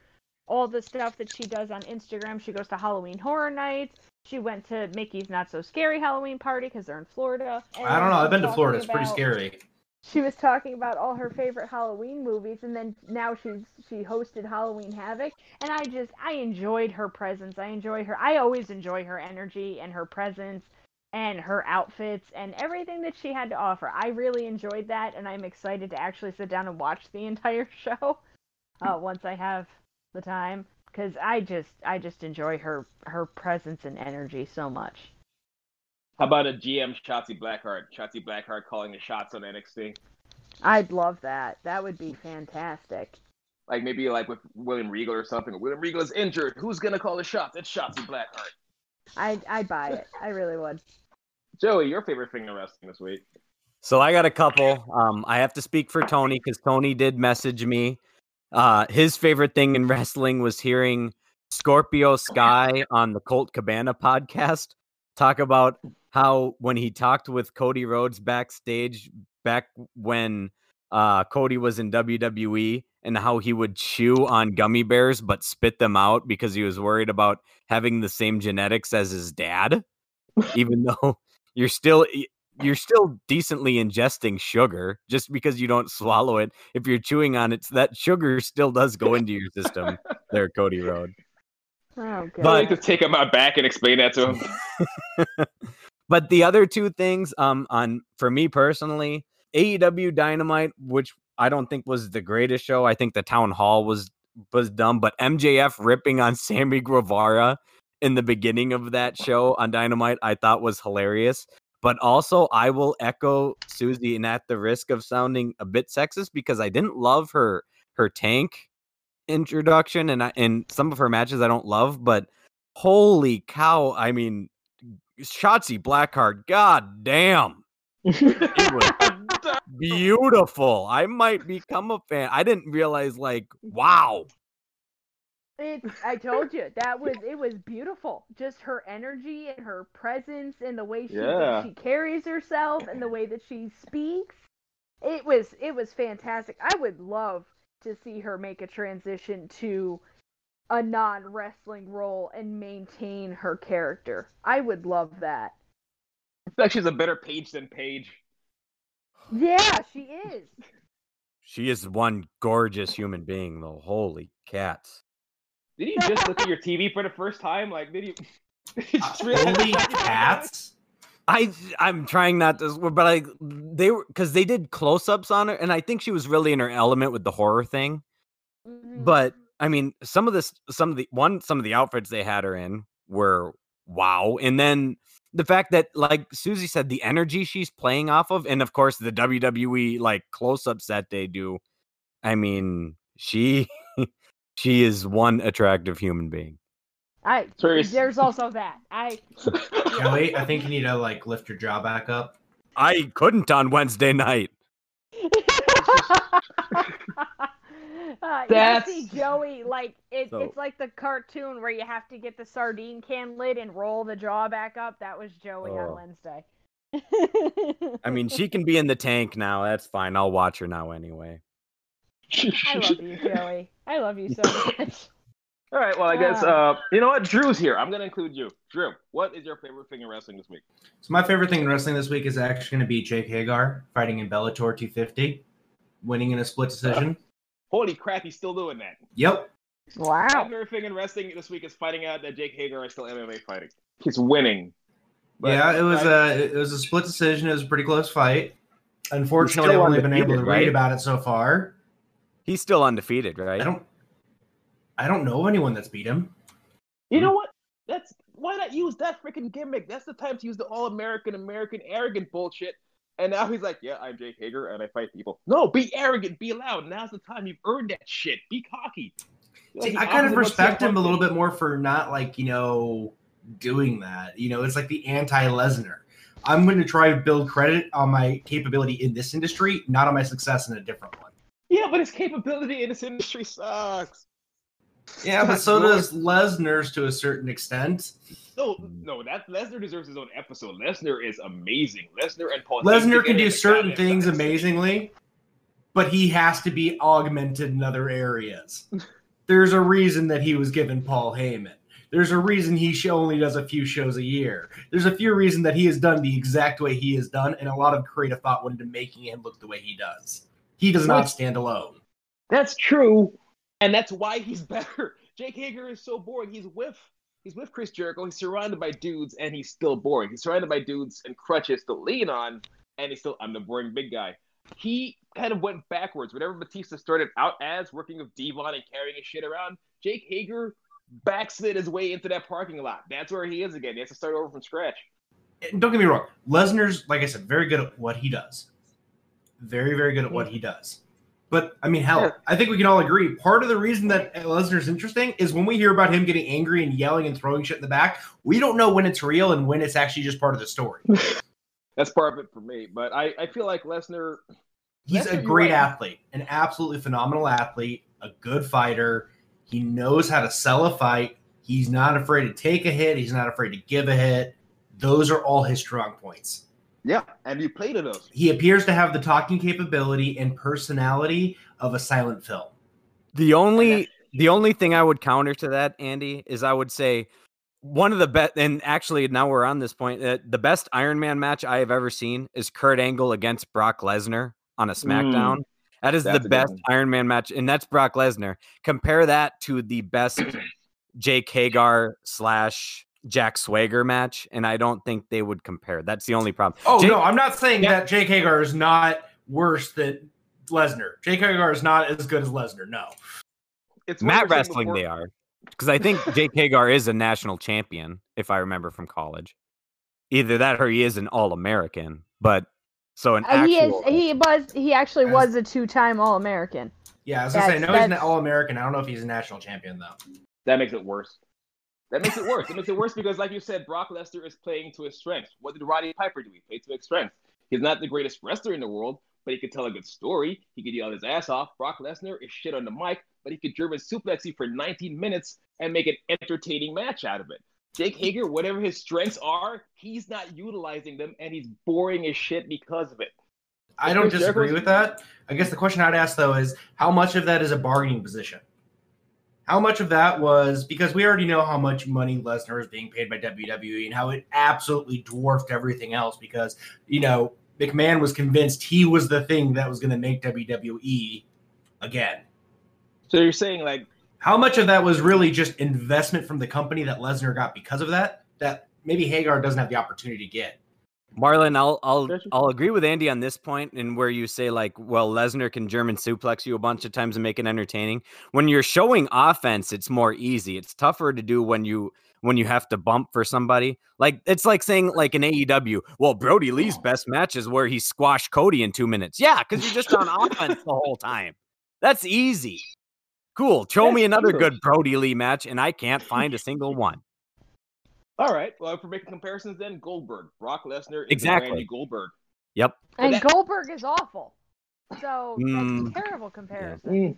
all the stuff that she does on Instagram she goes to Halloween horror nights she went to Mickey's Not So Scary Halloween party because they're in Florida.
I don't know. I've been to Florida. It's pretty
about-
scary.
She was talking about all her favorite Halloween movies, and then now she's she hosted Halloween Havoc, and I just I enjoyed her presence. I enjoy her. I always enjoy her energy and her presence and her outfits and everything that she had to offer. I really enjoyed that, and I'm excited to actually sit down and watch the entire show uh, once I have the time because I just I just enjoy her her presence and energy so much.
How about a GM Shotzi Blackheart? Shotzi Blackheart calling the shots on NXT.
I'd love that. That would be fantastic.
Like maybe like with William Regal or something. William Regal is injured. Who's gonna call the shots? It's Shotzi Blackheart.
I'd I'd buy it. I really would.
Joey, your favorite thing in wrestling this week?
So I got a couple. Um, I have to speak for Tony because Tony did message me. Uh, his favorite thing in wrestling was hearing Scorpio Sky on the Colt Cabana podcast talk about how when he talked with Cody Rhodes backstage back when uh, Cody was in WWE and how he would chew on gummy bears but spit them out because he was worried about having the same genetics as his dad, even though you're still you're still decently ingesting sugar just because you don't swallow it. If you're chewing on it, that sugar still does go into your system. There, Cody Road.
Oh
I
god.
like to take him out back and explain that to him.
But the other two things, um, on for me personally, AEW Dynamite, which I don't think was the greatest show. I think the town hall was was dumb, but MJF ripping on Sammy Guevara in the beginning of that show on Dynamite, I thought was hilarious. But also, I will echo Susie, and at the risk of sounding a bit sexist, because I didn't love her her tank introduction, and I, and some of her matches I don't love, but holy cow! I mean, Shotzi Blackheart, god damn, it was beautiful. I might become a fan. I didn't realize, like, wow.
It, I told you that was it was beautiful. Just her energy and her presence and the way she
Yeah.
she carries herself and the way that she speaks. it was it was fantastic. I would love to see her make a transition to a non wrestling role and maintain her character. I would love that.
In fact, she's a better page than Paige.
Yeah, she is.
She is one gorgeous human being, though. Holy cats.
Did you just look at your TV for the first time? Like, did you? did you
Holy cats!
I I'm trying not to, but I they were because they did close ups on her, and I think she was really in her element with the horror thing.
Mhm.
But I mean, some of this, some of the one, some of the outfits they had her in were wow, and then the fact that, like Susie said, the energy she's playing off of, and of course the WWE like close ups that they do. I mean, she she is one attractive human being.
I
Serious.
there's also that. I
Joey, I think you need to like lift your jaw back up.
I couldn't on Wednesday night.
Uh, you see Joey like it,
So-
it's like the cartoon where you have to get the sardine can lid and roll the jaw back up. That was Joey
Oh.
on Wednesday.
I mean, she can be in the tank now. That's fine. I'll watch her now anyway.
I love you, Joey. I love you so much.
All right. Well, I guess
Ah.
uh, you know what? Drew's here. I'm gonna include you. Drew, what is your favorite thing in wrestling this week?
So my favorite thing in wrestling this week is actually going to be Jake Hager fighting in Bellator 250, winning in a split decision.
Holy crap, he's still doing that.
Yep.
Wow.
My favorite thing in wrestling this week is finding out that Jake Hager is still MMA fighting. He's winning. But
yeah, it was
I-
a it was a split decision. It was a pretty close fight. Unfortunately,
still
I've only been able to
undefeated,
read
right?
about it so far.
He's still undefeated, right?
I don't I don't know of anyone that's beat him.
You know what? That's why not use that freaking gimmick? That's the time to use the all American, American, arrogant bullshit. And now he's like, "Yeah, I'm Jake Hager, and I fight people." No, be arrogant, be loud. Now's the time. You've earned that shit. Be cocky.
See,
the
I kind of respect him a little bit more for not like, you know, doing that. You know, it's like the anti Lesnar. I'm going to try to build credit on my capability in this industry, not on my success in a different one.
Yeah, but his capability in this industry sucks.
Yeah, but so does Lesnar's to a certain extent.
No, no, that Lesnar deserves his own episode. Lesnar is amazing. Lesnar and Paul.
Lesnar can do certain things amazingly, but he has to be augmented in other areas. There's a reason that he was given Paul Heyman. There's a reason he only does a few shows a year. There's a few reasons that he has done the exact way he has done, and a lot of creative thought went into making him look the way he does. He does not stand alone.
That's true, and that's why he's better. Jake Hager is so boring. He's with he's with Chris Jericho. He's surrounded by dudes, and he's still boring. He's surrounded by dudes and crutches to lean on, and he's still I'm the boring big guy. He kind of went backwards. Whatever Batista started out as, working with Devon and carrying his shit around, Jake Hager backslid his way into that parking lot. That's where he is again. He has to start over from scratch.
And don't get me wrong, Lesnar's, like I said, very good at what he does. Very, very good at what he does. But I mean, hell,
Yeah.
I think we can all agree. Part of the reason that Lesnar's interesting is when we hear about him getting angry and yelling and throwing shit in the back, we don't know when it's real and when it's actually just part of the story.
That's part of it for me. But I, I feel like Lesnar
He's
Lesnar,
a great
right.
athlete, an absolutely phenomenal athlete, a good fighter. He knows how to sell a fight. He's not afraid to take a hit. He's not afraid to give a hit. Those are all his strong points.
Yeah, and you played it those.
He appears to have the talking capability and personality of a silent film.
The only the only thing I would counter to that, Andy, is I would say one of the best. And actually, now we're on this point. Uh, the best Iron Man match I have ever seen is Kurt Angle against Brock Lesnar on a SmackDown. That is
That's
the best. Iron Man match, and that's Brock Lesnar. Compare that to the best Jake Hager slash Jack Swagger match, and I don't think they would compare. That's the only problem.
Oh
Jake-
no, I'm not saying
Yeah.
that Jake Hager is not worse than Lesnar. Jake Hager is not as good as Lesnar. No.
It's what
Matt
you were saying
wrestling,
before.
they are. Because I think Jake Hager is a national champion, if I remember from college. Either that or he is an All American. But so an
Uh, he is. He was. He actually
As-
was a two-time All-American.
Yeah, I was gonna say, I know he's an All American. I don't know if he's a national champion though.
That makes it worse. That makes it worse. It makes it worse because, like you said, Brock Lesnar is playing to his strengths. What did Roddy Piper do? He played to his strengths. He's not the greatest wrestler in the world, but he could tell a good story. He could yell his ass off. Brock Lesnar is shit on the mic, but he could German suplex you for 19 minutes and make an entertaining match out of it. Jake Hager, whatever his strengths are, he's not utilizing them, and he's boring as shit because of it.
I don't disagree with that. I guess the question I'd ask though is how much of that is a bargaining position? How much of that was because we already know how much money Lesnar is being paid by WWE and how it absolutely dwarfed everything else because you know McMahon was convinced he was the thing that was going to make WWE again.
So you're saying like
How much of that was really just investment from the company that Lesnar got because of that? That maybe Hager doesn't have the opportunity to get.
Marlon, I'll I'll I'll agree with Andy on this point, and where you say like, well, Lesnar can German suplex you a bunch of times and make it entertaining. When you're showing offense, it's more easy. It's tougher to do when you when you have to bump for somebody. Like it's like saying like an AEW. Well, Brodie Lee's best match is where he squashed Cody in two minutes. Yeah, because you're just on offense the whole time. That's easy. Cool. Show me another
true.
good Brodie Lee match, and I can't find a single one.
All right. Well, if we're making comparisons, then Goldberg, Brock Lesnar, is
Exactly.
Randy Goldberg.
Yep.
And
that-
Goldberg is awful. So
Mm.
that's a terrible comparison.
Mm.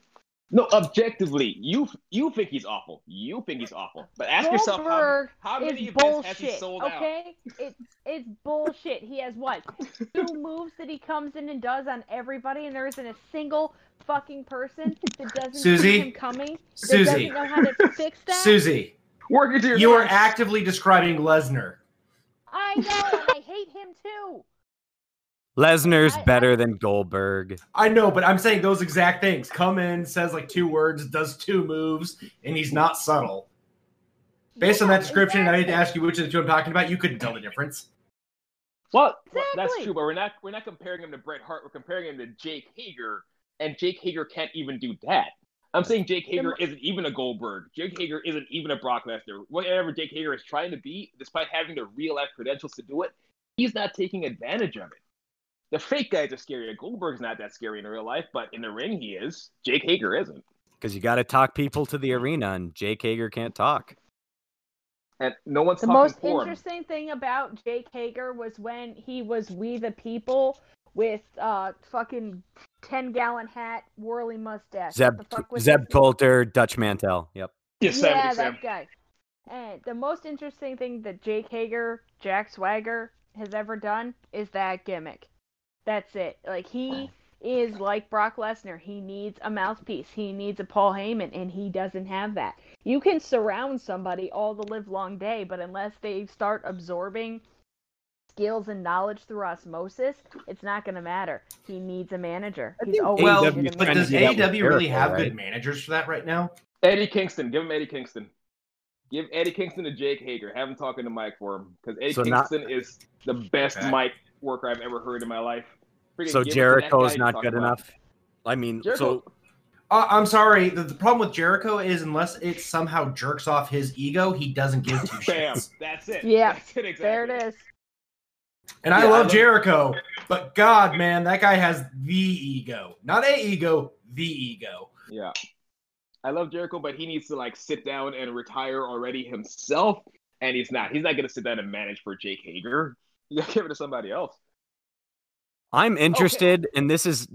No, objectively, you you think he's awful. You think he's awful. But ask yourself how, how many
is
events has he
bullshit.
sold out?
Okay, it's it's bullshit. He has what two moves that he comes in and does on everybody, and there isn't a single fucking person that doesn't
Susie?
see him coming. That
Susie.
doesn't know how to fix that.
Susie,
Work it to your
you are actively describing Lesnar.
I know, I hate him too.
Lesnar's
I- I-
better than Goldberg.
I know, but I'm saying those exact things. Come in, says like two words, does two moves, and he's not subtle. Based on that description, and I need to ask you which of the two I'm talking about. You couldn't tell the difference.
Well, well, that's true, but we're not we're not comparing him to Bret Hart. We're comparing him to Jake Hager, and Jake Hager can't even do that. I'm saying Jake Hager
mo-
isn't even a Goldberg. Jake Hager isn't even a Brock Lesnar. Whatever Jake Hager is trying to be, despite having the real life credentials to do it, he's not taking advantage of it. The fake guys are scary. Goldberg's not that scary in real life, but in the ring he is. Jake Hager isn't.
Because you got to talk people to the arena, and Jake Hager can't talk.
And no one's
The
talking
most
for him.
interesting thing about Jake Hager was when he was We the People with uh fucking ten gallon hat, whirly mustache.
Zeb
What the fuck was
Zeb? Colter, Dutch Mantell. Yep.
Yes,
yeah,
70
that guy. And the most interesting thing that Jake Hager, Jack Swagger, has ever done is that gimmick. That's it. Like he is like Brock Lesnar. He needs a mouthpiece. He needs a Paul Heyman, and he doesn't have that. You can surround somebody all the live long day, but unless they start absorbing skills and knowledge through osmosis, it's not going to matter. He needs a manager. He's always
Well,
AEW 's
needed a
but
trying
does
do that with
AEW really have
right?
good managers for that right now?
Eddie Kingston. Give him Eddie Kingston. Give Eddie Kingston to Jake Hager. Have him talking to Mike for him. Because Eddie
So not-
Kingston is the best
Okay.
mic worker I've ever heard in my life. Freaking
So
give it to that guy
Jericho's not
talk
good
about.
enough. I mean,
Jericho,
so
Uh, I'm sorry. The, the problem with Jericho is unless it somehow jerks off his ego, he doesn't give two
bam.
shits.
That's it.
Yeah,
That's it exactly.
There it is.
And I
Yeah, I
love
love-
Jericho, but God, man, that guy has the ego. Not a ego, the ego.
Yeah. I love Jericho, but he needs to like sit down and retire already himself. And he's not. He's not gonna sit down and manage for Jake Hager. You gotta give it to somebody else.
I'm interested, and this is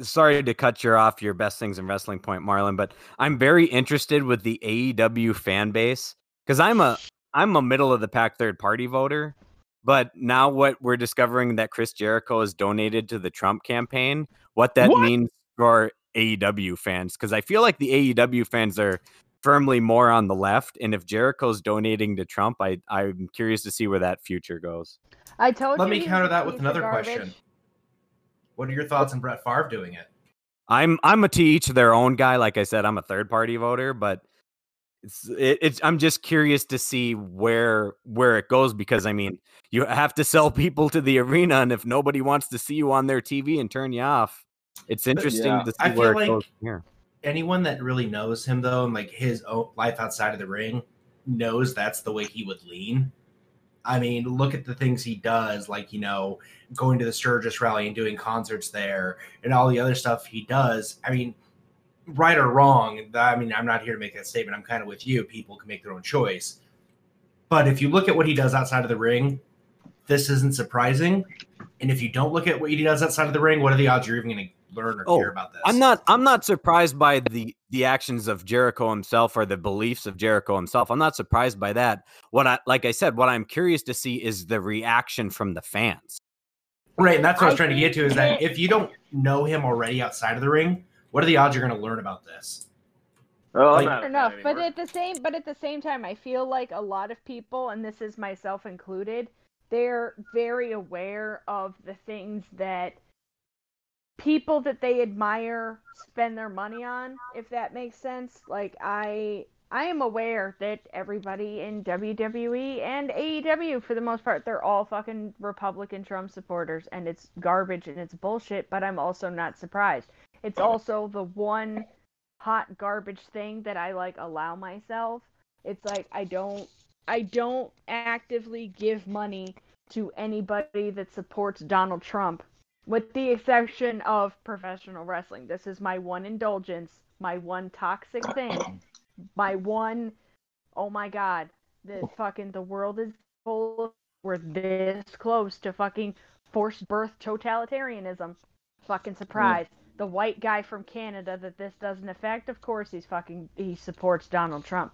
sorry to cut you off your best things in wrestling point, Marlon, but I'm very interested with the AEW fan base because I'm a I'm a middle of the pack third party voter. But now what we're discovering that Chris Jericho has donated to the Trump campaign, what that
What?
means for AEW fans, because I feel like the AEW fans are firmly more on the left, and if Jericho's donating to Trump, I I'm curious to see where that future goes.
I told
Let
you
me counter that with another
garbage.
question. What are your thoughts on Brett Favre doing it?
I'm I'm a to each their own guy. Like I said, I'm a third party voter, but it's it, it's I'm just curious to see where where it goes because I mean you have to sell people to the arena, and if nobody wants to see you on their TV and turn you off, it's interesting
yeah.
to see
I feel
where it
like-
goes here.
Anyone that really knows him, though, and like his own life outside of the ring, knows that's the way he would lean. I mean, look at the things he does, like, you know, going to the Sturgis rally and doing concerts there and all the other stuff he does. I mean, right or wrong, I mean, I'm not here to make that statement. I'm kind of with you. People can make their own choice. But if you look at what he does outside of the ring, this isn't surprising. And if you don't look at what he does outside of the ring, what are the odds you're even going to learn or
Oh,
care about this?
I'm not I'm not surprised by the the actions of Jericho himself or the beliefs of Jericho himself. I'm not surprised by that. What I like I said, what I'm curious to see is the reaction from the fans.
Right, and that's what I was trying to get to is that if you don't know him already outside of the ring, what are the odds you're going to learn about this?
Oh,
Like-
I'm not a
Fair enough, but at the same but at the same time, I feel like a lot of people, and this is myself included, they're very aware of the things that people that they admire spend their money on, if that makes sense. Like I I am aware that everybody in WWE and AEW for the most part, they're all fucking Republican Trump supporters and it's garbage and it's bullshit, but I'm also not surprised. It's also the one hot garbage thing that I like allow myself. It's like I don't I don't actively give money to anybody that supports Donald Trump with the exception of professional wrestling. This is my one indulgence, my one toxic thing, my one oh my god, the oh. fucking the world is full of we're this close to fucking forced birth totalitarianism. Fucking mm. surprise. The white guy from Canada that this doesn't affect, of course he's fucking he supports Donald Trump.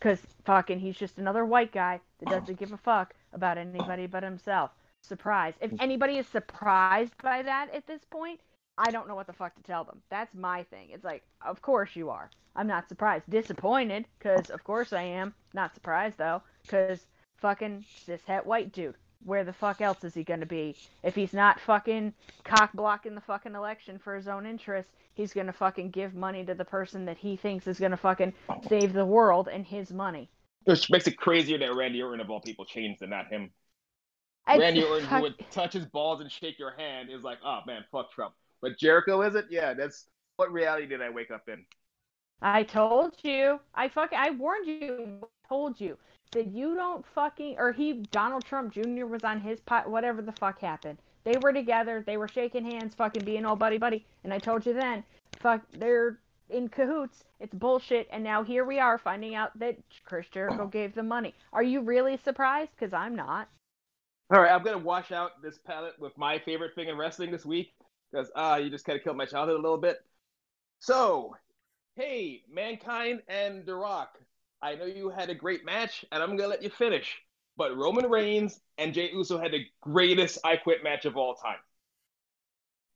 Cause fucking he's just another white guy that doesn't give a fuck about anybody but himself. Surprise. If mm. anybody is surprised by that at this point, I don't know what the fuck to tell them. That's my thing. It's like, of course you are. I'm not surprised. Disappointed, because of course I am. Not surprised though, because fucking cishet white dude. Where the fuck else is he gonna be? If he's not fucking cock blocking the fucking election for his own interests, he's gonna fucking give money to the person that he thinks is gonna fucking save the world and his money.
Which makes it crazier that Randy Orton of all people changed and not him.
It's-
Randy Orton, who would touch his balls and shake your hand, is like, oh man, fuck Trump. But Jericho is it? Yeah, that's what reality did I wake up in?
I told you. I fuck. I warned you. Told you that you don't fucking or he Donald Trump Jr. was on his pot. Whatever the fuck happened. They were together. They were shaking hands, fucking being all buddy buddy. And I told you then, fuck, they're in cahoots. It's bullshit. And now here we are finding out that Chris Jericho gave them money. Are you really surprised? Because I'm not.
All right, I'm gonna wash out this palate with my favorite thing in wrestling this week because ah, you just kind of killed my childhood a little bit. So, hey, Mankind and The Rock, I know you had a great match, and I'm gonna let you finish. But Roman Reigns and Jey Uso had the greatest I Quit match of all time.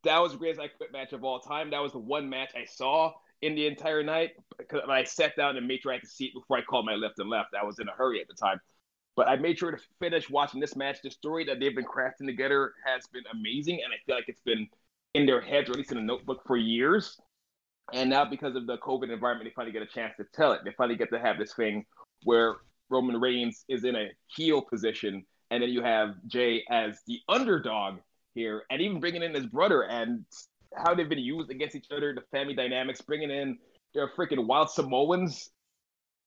That was the greatest I Quit match of all time. That was the one match I saw in the entire night because I sat down and made sure I had to see it before I called my left and left. I was in a hurry at the time. But I made sure to finish watching this match. The story that they've been crafting together has been amazing, and I feel like it's been in their heads, or at least in a notebook, for years. And now, because of the COVID environment, they finally get a chance to tell it. They finally get to have this thing where Roman Reigns is in a heel position, and then you have Jey as the underdog here, and even bringing in his brother and how they've been used against each other, the family dynamics, bringing in their freaking wild Samoans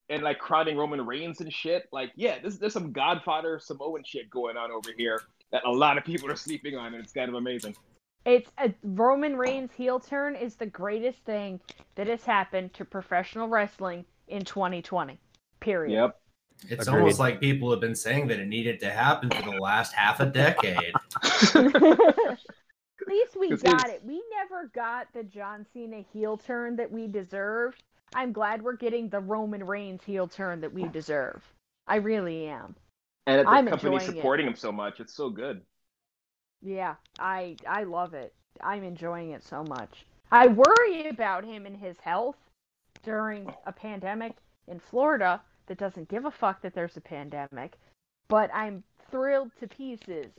and like crowding Roman Reigns and shit. Like, yeah, this, there's some Godfather Samoan shit going on over here that a lot of people are sleeping on, and it's kind of amazing.
It's a Roman Reigns heel turn is the greatest thing that has happened to professional wrestling in 2020. Period.
Yep.
It's
Agreed.
almost like people have been saying that it needed to happen for the last half a decade.
At least we got it. We never got the John Cena heel turn that we deserved. I'm glad we're getting the Roman Reigns heel turn that we deserve. I really am.
And that the
I'm
company's
enjoying it.
supporting him so much. It's so good.
Yeah, I I love it. I'm enjoying it so much. I worry about him and his health during a pandemic in Florida that doesn't give a fuck that there's a pandemic, but I'm thrilled to pieces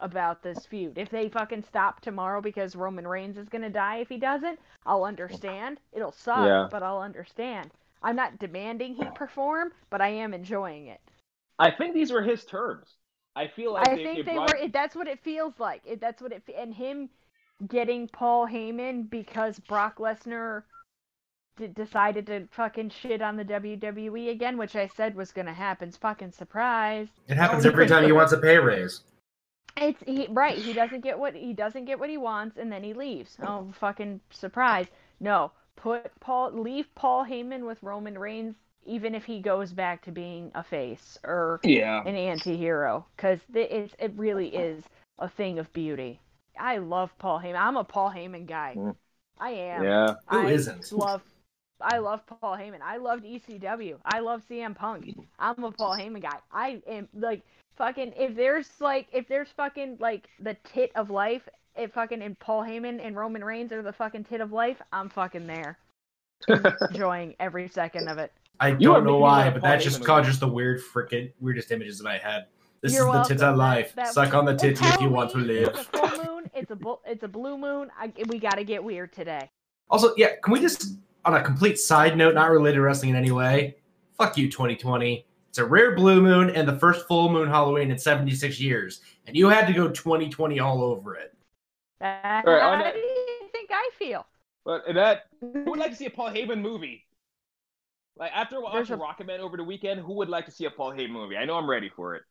about this feud. If they fucking stop tomorrow because Roman Reigns is going to die if he doesn't, I'll understand. It'll suck,
Yeah.
but I'll understand. I'm not demanding he perform, but I am enjoying it.
I think these were his terms. I feel like
I
they,
think
they
they
brought-
were. That's what it feels like. It, that's what it. And him getting Paul Heyman because Brock Lesnar d- decided to fucking shit on the WWE again, which I said was gonna happen. It's fucking surprise.
It happens every time he wants a pay raise.
It's he, right. He doesn't get what he doesn't get what he wants, and then he leaves. Oh, fucking surprise! No, put Paul, leave Paul Heyman with Roman Reigns, even if he goes back to being a face or
Yeah.
an anti-hero because it, it really is a thing of beauty. I love Paul Heyman. I'm a Paul Heyman guy.
Mm.
I am.
Yeah.
Who
I
isn't?
Love. I love Paul Heyman. I loved ECW. I love CM Punk. I'm a Paul Heyman guy. I am like fucking if there's like if there's fucking like the tit of life, if fucking and Paul Heyman and Roman Reigns are the fucking tit of life, I'm fucking there. Enjoying every second of it.
I
You
don't know why, but that just
Heyman
caused just the weird freaking weirdest images that I had. This
You're
is the tits
welcome.
of life.
That- that-
Suck on the titty if you want to live.
It's a full moon. It's a bu- it's a blue moon. I, we got to get weird today.
Also, yeah, can we just, on a complete side note, not related to wrestling in any way, fuck you, 2020. It's a rare blue moon and the first full moon Halloween in 76 years, and you had to go 2020 all over it.
How
right, on that-
do you think I feel?
But that, who would like to see a Paul Heyman movie? Like after
There's
watching
a-
Rocketman over the weekend, who would like to see a Paul Heyman movie? I know I'm ready for it.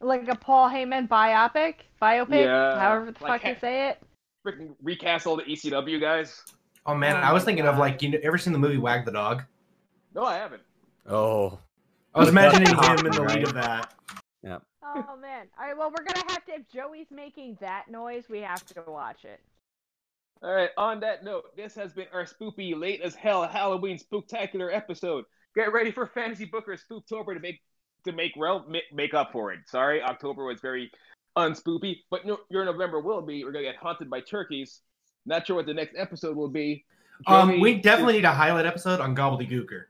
Like a Paul Heyman biopic, biopic,
Yeah,
however the
like
fuck you
ha-
say it.
Freaking recast all the ECW guys.
Oh man,
Oh
I was
my
thinking of like, you know, ever seen the movie Wag the Dog?
No, I haven't.
Oh,
I was imagining him in the lead of that. Yeah.
Oh man. All right. Well, we're gonna have to. If Joey's making that noise, we have to watch it.
All right. On that note, this has been our spoopy late as hell Halloween spooktacular episode. Get ready for Fantasy Booker Spooktober to make to make rel- make up for it. Sorry, October was very unspoopy, but no, your November will be. We're gonna get haunted by turkeys. Not sure what the next episode will be.
Um,
Joey,
we definitely need a highlight episode on Gobbledygooker.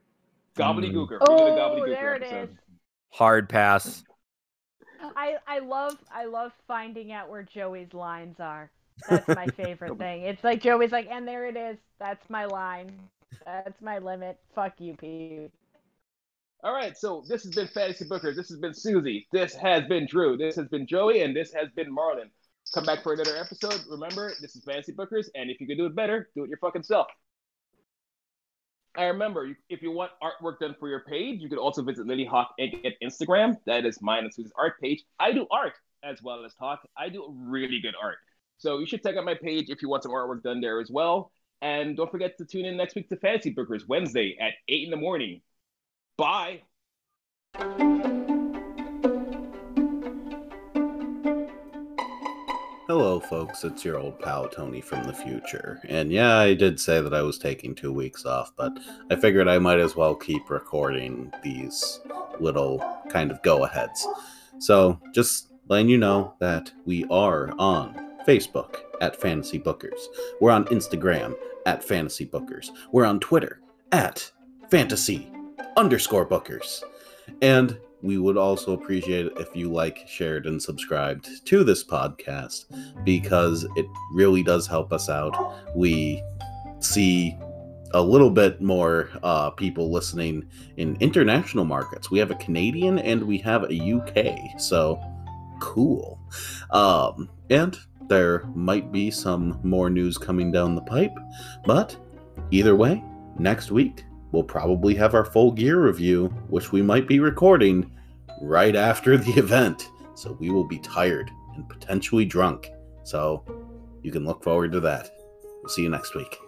gobbledygooker.
Oh,
We're doing a gobbledygooker
there it
episode.
is.
hard pass.
I I love I love finding out where Joey's lines are. That's my favorite thing. It's like Joey's like, and there it is. That's my line. That's my limit. Fuck you, Pete.
All right, so this has been Fantasy Bookers. This has been Susie. This has been Drew. This has been Joey, and this has been Marlon. Come back for another episode. Remember, this is Fantasy Bookers, and if you can do it better, do it your fucking self. I remember, if you want artwork done for your page, you can also visit Lily Hawk Inc. at Instagram. That is mine and Susie's art page. I do art as well as talk. I do really good art. So you should check out my page if you want some artwork done there as well. And don't forget to tune in next week to Fantasy Bookers Wednesday at 8 in the morning. Bye.
Hello, folks. It's your old pal Tony from the future. And yeah, I did say that I was taking two weeks off, but I figured I might as well keep recording these little kind of go aheads. So, just letting you know that we are on Facebook at Fantasy Bookers. We're on Instagram at Fantasy Bookers. We're on Twitter at Fantasy underscore Bookers. And we would also appreciate if you like, shared, and subscribed to this podcast because it really does help us out. We see a little bit more uh, people listening in international markets. We have a Canadian and we have a UK, so cool. Um, and there might be some more news coming down the pipe, but either way, next week we'll probably have our full gear review, which we might be recording right after the event. So we will be tired and potentially drunk. So you can look forward to that. We'll see you next week.